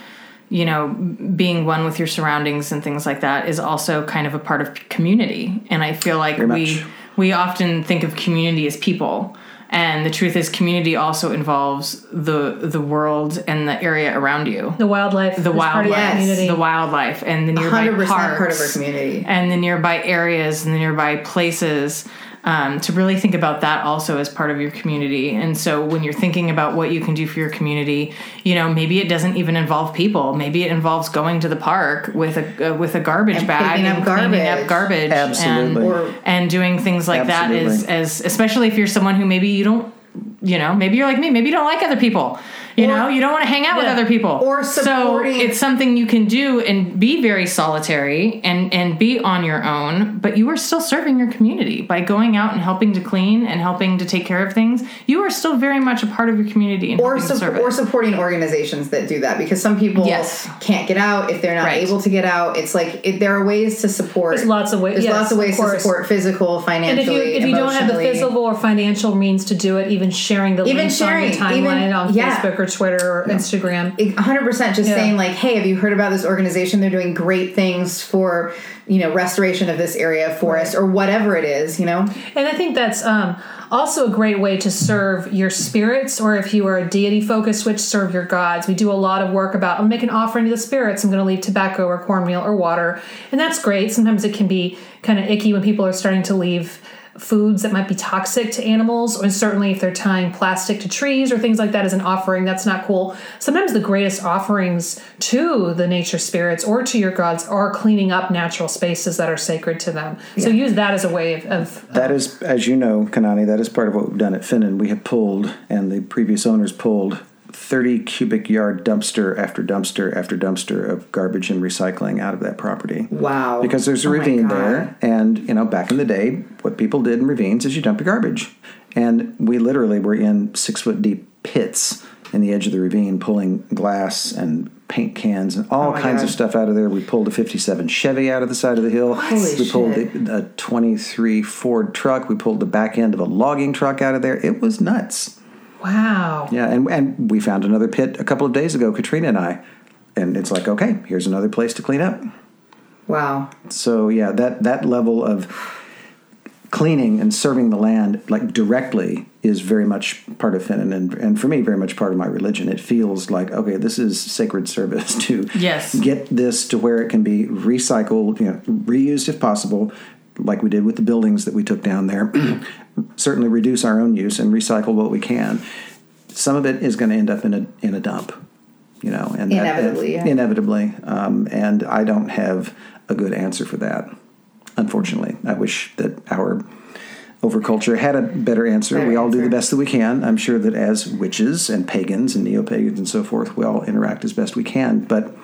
you know, being one with your surroundings and things like that is also kind of a part of community. And I feel like Very we much. we often think of community as people. And the truth is, community also involves the the world and the area around you, The wildlife. the is part of your wildlife, community. the wildlife, and the nearby 100% parks, part of our community. and the nearby areas and the nearby places. Um, to really think about that also as part of your community. And so when you're thinking about what you can do for your community, you know, maybe it doesn't even involve people. Maybe it involves going to the park with a uh, with a garbage And bag picking and up cleaning up garbage. garbage, Absolutely. and, Or- and doing things like that is as especially if you're someone who maybe you don't, you know, maybe you're like me, maybe you don't like other people. You Or- know, you don't want to hang out with other people. Or supporting- so it's something you can do and be very solitary and and be on your own, but you are still serving your community by going out and helping to clean and helping to take care of things. You are still very much a part of your community and or helping to su- serve or supporting organizations that do that because some people Yes. can't get out if they're not Right. able to get out. It's like it, there are ways to support. There's lots of ways- There's yes, lots of of ways to support physical, financial, and if you if you don't have the physical or financial means to do it, even sharing the Even links on sharing, your timeline even- on yeah. Facebook or Twitter or Instagram. 100% just Yeah. saying like hey have you heard about this organization they're doing great things for you know restoration of this area of forest or whatever it is you know And I think that's um, also a great way to serve your spirits, or if you are a deity focused which serve your gods. We do a lot of work about I'm making an offering to the spirits. I'm going to leave tobacco or cornmeal or water, and that's great. Sometimes it can be kind of icky when people are starting to leave foods that might be toxic to animals, and certainly if they're tying plastic to trees or things like that as an offering, that's not cool. Sometimes the greatest offerings to the nature spirits or to your gods are cleaning up natural spaces that are sacred to them. So use that as a way of, of That is, as you know, Kanani, that is part of what we've done at Ffynnon. We have pulled, and the previous owners pulled, 30 cubic yard dumpster after dumpster after dumpster of garbage and recycling out of that property. Wow. Because there's a Oh ravine there, and you know, back in the day, what people did in ravines is you dump your garbage, and we literally were in six foot deep pits in the edge of the ravine, pulling glass and paint cans and all Oh kinds God. of stuff out of there. We pulled a '57 Chevy out of the side of the hill. Holy we pulled shit. the, a 23 Ford truck. We pulled the back end of a logging truck out of there. It was nuts. Wow. Yeah, and and we found another pit a couple of days ago, Katrina and I, and it's like, okay, here's another place to clean up. wow So yeah, that that level of cleaning and serving the land like directly is very much part of Ffynnon and, and for me very much part of my religion. It feels like okay, this is sacred service to Yes. get this to where it can be recycled, you know, reused if possible, like we did with the buildings that we took down there. Certainly reduce our own use and recycle what we can. Some of it is going to end up in a in a dump, you know, and that- Inevitably, yeah. inevitably. Um, and I don't have a good answer for that. Unfortunately, I wish that our overculture had a better answer. Better we all do the best that we can. I'm sure that as witches and pagans and neo pagans and so forth, we all interact as best we can. But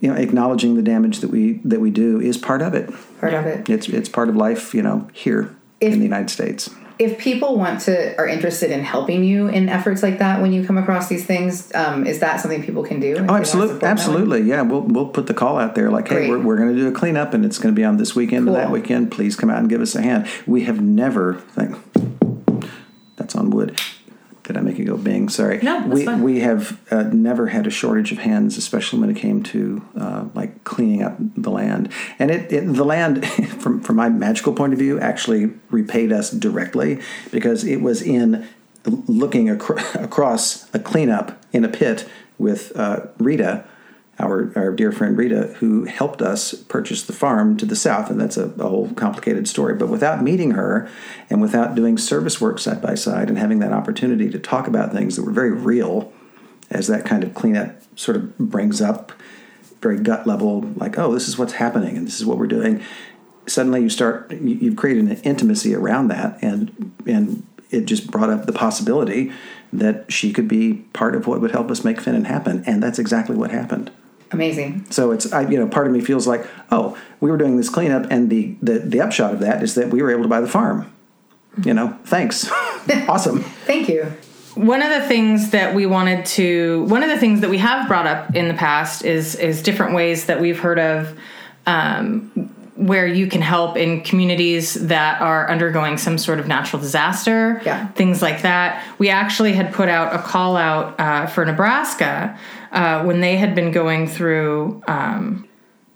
you know, acknowledging the damage that we that we do is part of it. part of it It's it's part of life, you know, here If- in the United States. if people want to are interested in helping you in efforts like that when you come across these things um, is that something people can do Oh, absolutely, support that way? absolutely. Yeah, we'll we'll put the call out there like, hey, Great. we're, we're going to do a cleanup, and it's going to be on this weekend and that weekend. Please come out and give us a hand. We have never. Thank, that's on wood. Did I make it go bing? Sorry. No, we we have uh, never had a shortage of hands, especially when it came to uh, like cleaning up the land. And it, it the land, from from my magical point of view, actually repaid us directly because it was in looking acro- across a cleanup in a pit with uh, Rita, our, our dear friend Rita, who helped us purchase the farm to the south. And that's a, a whole complicated story. But without meeting her and without doing service work side by side and having that opportunity to talk about things that were very real, as that kind of cleanup sort of brings up very gut level, like, oh, this is what's happening and this is what we're doing. Suddenly, you start you, you've created an intimacy around that, and and it just brought up the possibility that she could be part of what would help us make Ffynnon happen, and that's exactly what happened. Amazing So it's I, you know part of me feels like oh we were doing this cleanup and the the, the upshot of that is that we were able to buy the farm. You know, thanks, awesome. thank you one of the things that we wanted to one of the things that we have brought up in the past is is different ways that we've heard of um, where you can help in communities that are undergoing some sort of natural disaster Yeah. things like that we actually had put out a call out uh, for nebraska uh, when they had been going through um,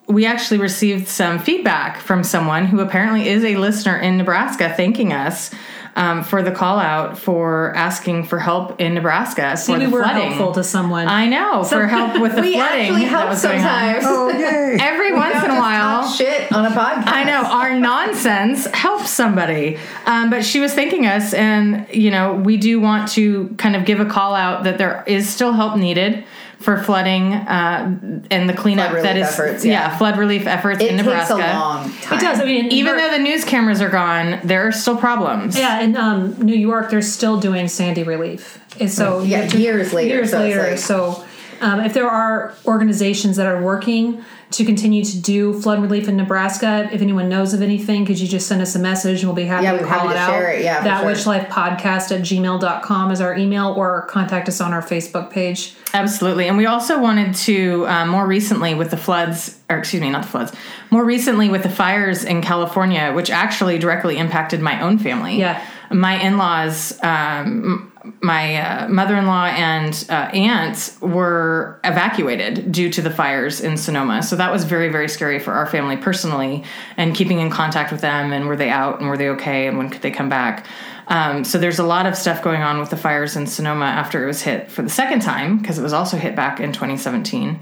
we actually received some feedback from someone who apparently is a listener in Nebraska thanking us um, for the call out for asking for help in Nebraska See, for we the were flooding. helpful to someone. I know for help with the we flooding actually help was going on. sometimes. Oh, yay! Every We once in a while, talk shit on a podcast. I know our nonsense helps somebody. Um, but she was thanking us, and you know, we do want to kind of give a call out that there is still help needed for flooding uh, and the cleanup Flood that efforts, yeah. flood relief efforts It in takes Nebraska. a long time. it does. I mean, Even though the news cameras are gone, there are still problems. Yeah, in um, New York, they're still doing Sandy relief. And so Yeah, have to- years later, Years so later. like- so um, if there are organizations that are working to continue to do flood relief in Nebraska, if anyone knows of anything, could you just send us a message and we'll be happy Yeah, to we're call happy it to out. share it, yeah, for that sure. witch life podcast at gmail.com is our email or contact us on our Facebook page. Absolutely. And we also wanted to, um, more recently with the floods, or excuse me, not the floods, more recently with the fires in California, which actually directly impacted my own family. Yeah. My in laws, um, my uh, mother in law and uh, aunt were evacuated due to the fires in Sonoma. So that was very, very scary for our family personally and keeping in contact with them and were they out and were they okay and when could they come back. Um, so there's a lot of stuff going on with the fires in Sonoma after it was hit for the second time because it was also hit back in 2017.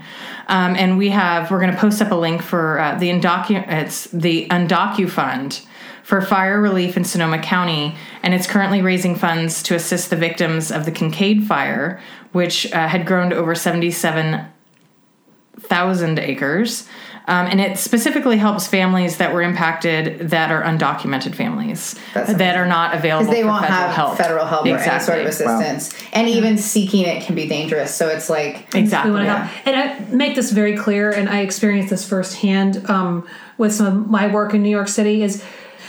Um, and we have we're going to post up a link for uh, the Undocu it's the Undocu Fund for fire relief in Sonoma County, and it's currently raising funds to assist the victims of the Kincade fire, which uh, had grown to over 77,000 acres. Um, and it specifically helps families that were impacted that are undocumented families That's that are not available because they for won't federal have help. federal help or any sort of Exactly. assistance, and even seeking it can be dangerous. So it's like Exactly. We want to help. And I make this very clear, and I experienced this firsthand um, with some of my work in New York City. Is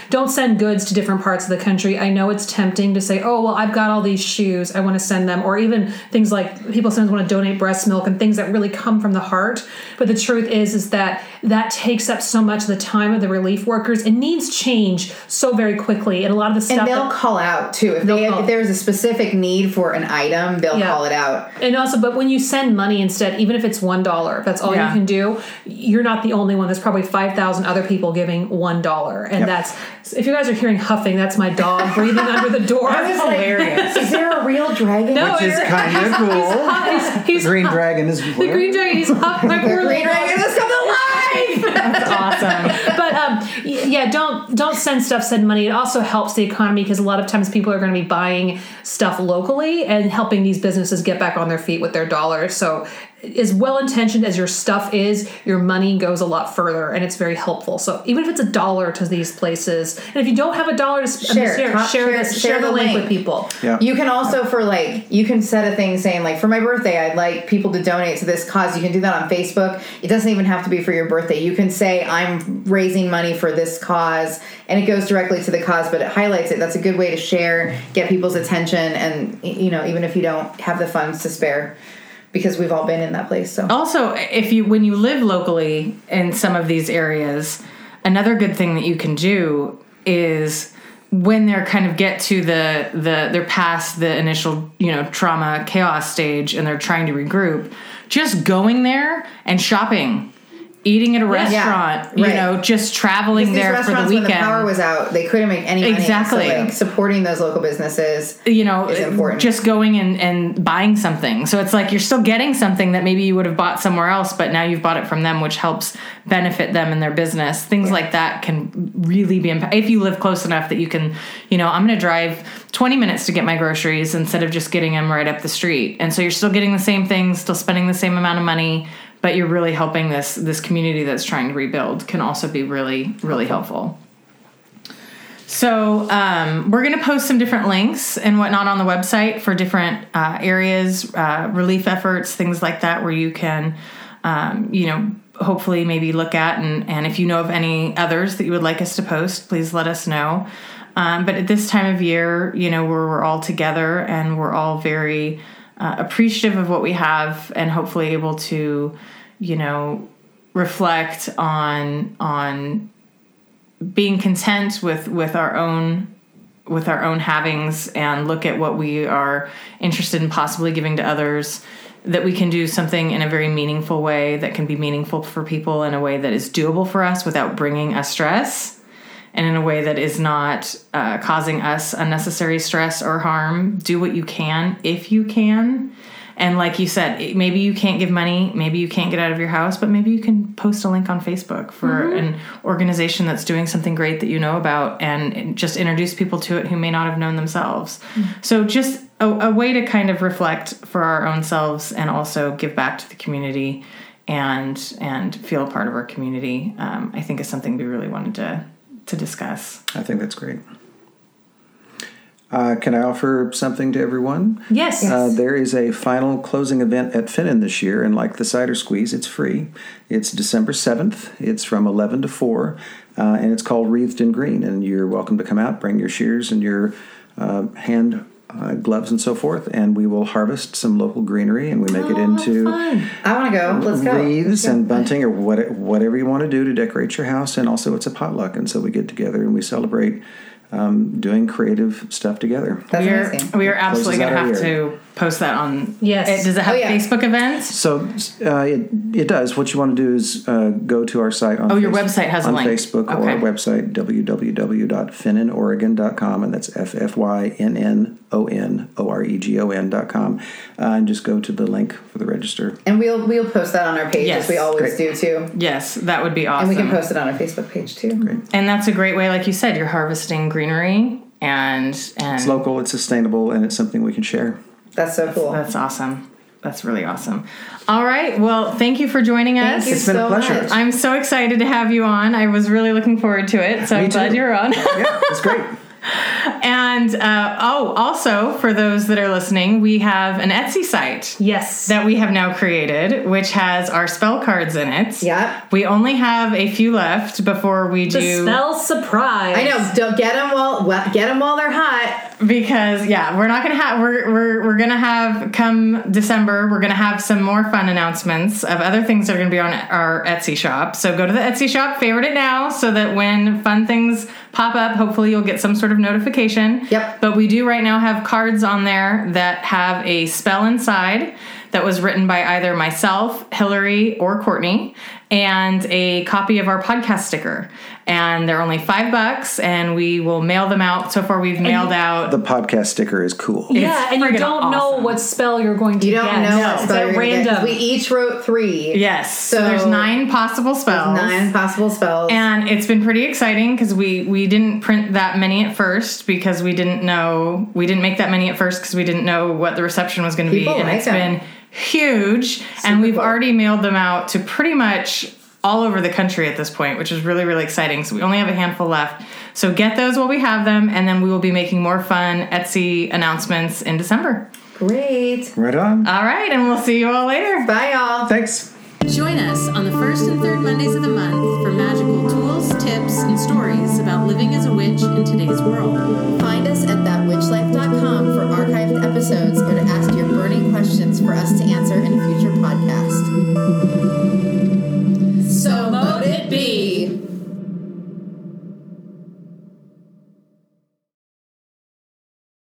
don't send goods to different parts of the country. I know it's tempting to say, "Oh, well, I've got all these shoes. I want to send them," or even things like people sometimes want to donate breast milk and things that really come from the heart. But the truth is, is that that takes up so much of the time of the relief workers. It needs change so very quickly, and a lot of the stuff. and they'll that- call out too if call. if there's a specific need for an item, they'll Yeah. call it out. And also, but when you send money instead, even if it's one dollar, if that's all Yeah. you can do, you're not the only one. There's probably five thousand other people giving one dollar, and that's if you guys are hearing huffing, that's my dog breathing under the door. That is hilarious. Is there a real dragon? No, Which is kind of cool. he's, he's The green dragon is the green dragon. He's huff, my poor Green little dragon has come to life. That's awesome. but um, yeah, don't don't send stuff. Send money. It also helps the economy because a lot of times people are going to be buying stuff locally and helping these businesses get back on their feet with their dollars. So, as well intentioned as your stuff is, your money goes a lot further, and it's very helpful. So, even if it's a dollar to these places, and if you don't have a dollar to s- Share, share, talk- share, share- this, share share the the link link. with people. Yeah. You can also for like you can set a thing saying like for my birthday I'd like people to donate to this cause. You can do that on Facebook. It doesn't even have to be for your birthday. You can say I'm raising money for this cause and it goes directly to the cause but it highlights it. That's a good way to share, get people's attention and you know even if you don't have the funds to spare because we've all been in that place. So Also, if you when you live locally in some of these areas, another good thing that you can do is when they're kind of get to the the they're past the initial you know trauma chaos stage and they're trying to regroup, just going there and shopping, eating at a restaurant, you right. know, just traveling there for the restaurants when weekend. the power was out, they couldn't make any money. Exactly. So like supporting those local businesses you know is uh, important. just going and, and buying something so it's like you're still getting something that maybe you would have bought somewhere else but now you've bought it from them which helps benefit them in their business things like that can really be if you live close enough that you can you know i'm going to drive 20 minutes to get my groceries instead of just getting them right up the street and so you're still getting the same things still spending the same amount of money but you're really helping this this community that's trying to rebuild can also be really really helpful so um, we're going to post some different links and whatnot on the website for different uh, areas, uh, relief efforts, things like that, where you can, um, you know, hopefully maybe look at and and if you know of any others that you would like us to post, please let us know. Um, but at this time of year, you know, we're all together and we're all very uh, appreciative of what we have and hopefully able to, you know, reflect on on being content with with our own with our own havings and look at what we are interested in possibly giving to others that we can do something in a very meaningful way that can be meaningful for people in a way that is doable for us without bringing us stress and in a way that is not uh, causing us unnecessary stress or harm. Do what you can if you can. And like you said, maybe you can't give money, maybe you can't get out of your house, but maybe you can post a link on Facebook for an organization that's doing something great that you know about and just introduce people to it who may not have known themselves. So, just a, a way to kind of reflect for our own selves and also give back to the community and and feel a part of our community. Um, I think is something we really wanted to to discuss. I think that's great. Uh, can I offer something to everyone? Yes. Uh, there is a final closing event at Ffynnon this year, and like the cider squeeze, it's free. It's December 7th. It's from 11 to 4, uh, and it's called Wreathed in Green. And you're welcome to come out, bring your shears and your uh, hand uh, gloves and so forth, and we will harvest some local greenery and we make it into I want to go. Let's go. wreaths and bunting or what, whatever you want to do to decorate your house. And also, it's a potluck, and so we get together and we celebrate um, doing creative stuff together. That's we are amazing. we are absolutely going to have year. to post that on. Yes. It- does it have Oh, yeah. Facebook events? So uh, it, it does. What you want to do is uh, go to our site on Oh, your Face- website has a on link. Facebook or our website www.ffynnonoregon.com and that's f f y n n o n o r e g o n dot com uh, and just go to the link for the register. And we'll we'll post that on our page Yes. as we always Great. do too. Yes, that would be awesome. And we can post it on our Facebook page too. Great. And that's a great way, like you said, you're harvesting greenery and and It's local, it's sustainable, and it's something we can share. That's so cool. that's awesome. That's really awesome. All right. Well, thank you for joining us. Thank you It's been a pleasure. much. I'm so excited to have you on. I was really looking forward to it. So Me I'm glad you're on. Yeah, it's great. and uh, oh, also for those that are listening, we have an Etsy site. Yes. that we have now created, which has our spell cards in it. Yep. We only have a few left before we the do spell surprise. I know. Don't get them while well, get them while they're hot. because yeah, we're not gonna have we're we're we're gonna have come December we're gonna have some more fun announcements of other things that are gonna be on our Etsy shop. So go to the Etsy shop, favorite it now, so that when fun things pop up, hopefully you'll get some sort of notification. Yep. But we do right now have cards on there that have a spell inside that was written by either myself, Hillary, or Courtney, and a copy of our podcast sticker. And they're only five bucks, and we will mail them out. So far, we've mailed out. The podcast sticker is cool. yeah, and you don't know what spell you're going to You don't get. know No, what it's spell at you're gonna random. We each wrote three. Yes. So, So- there's nine possible spells. Nine possible spells. And it's been pretty exciting because we we didn't print that many at first because we didn't know we didn't make that many at first because we didn't know what the reception was going to be, and like it's them. been huge. and we've cool. already mailed them out to pretty much all over the country at this point, which is really, really exciting. So we only have a handful left. So get those while we have them, and then we will be making more fun Etsy announcements in December. Great. Right on. All right, and we'll see you all later. Bye, y'all. Thanks. Join us on the first and third Mondays of the month for magical tools, tips, and stories about living as a witch in today's world. Find us at thatwitchlife.com for archived episodes or to ask your burning questions for us to answer in a future podcast. So mote it be.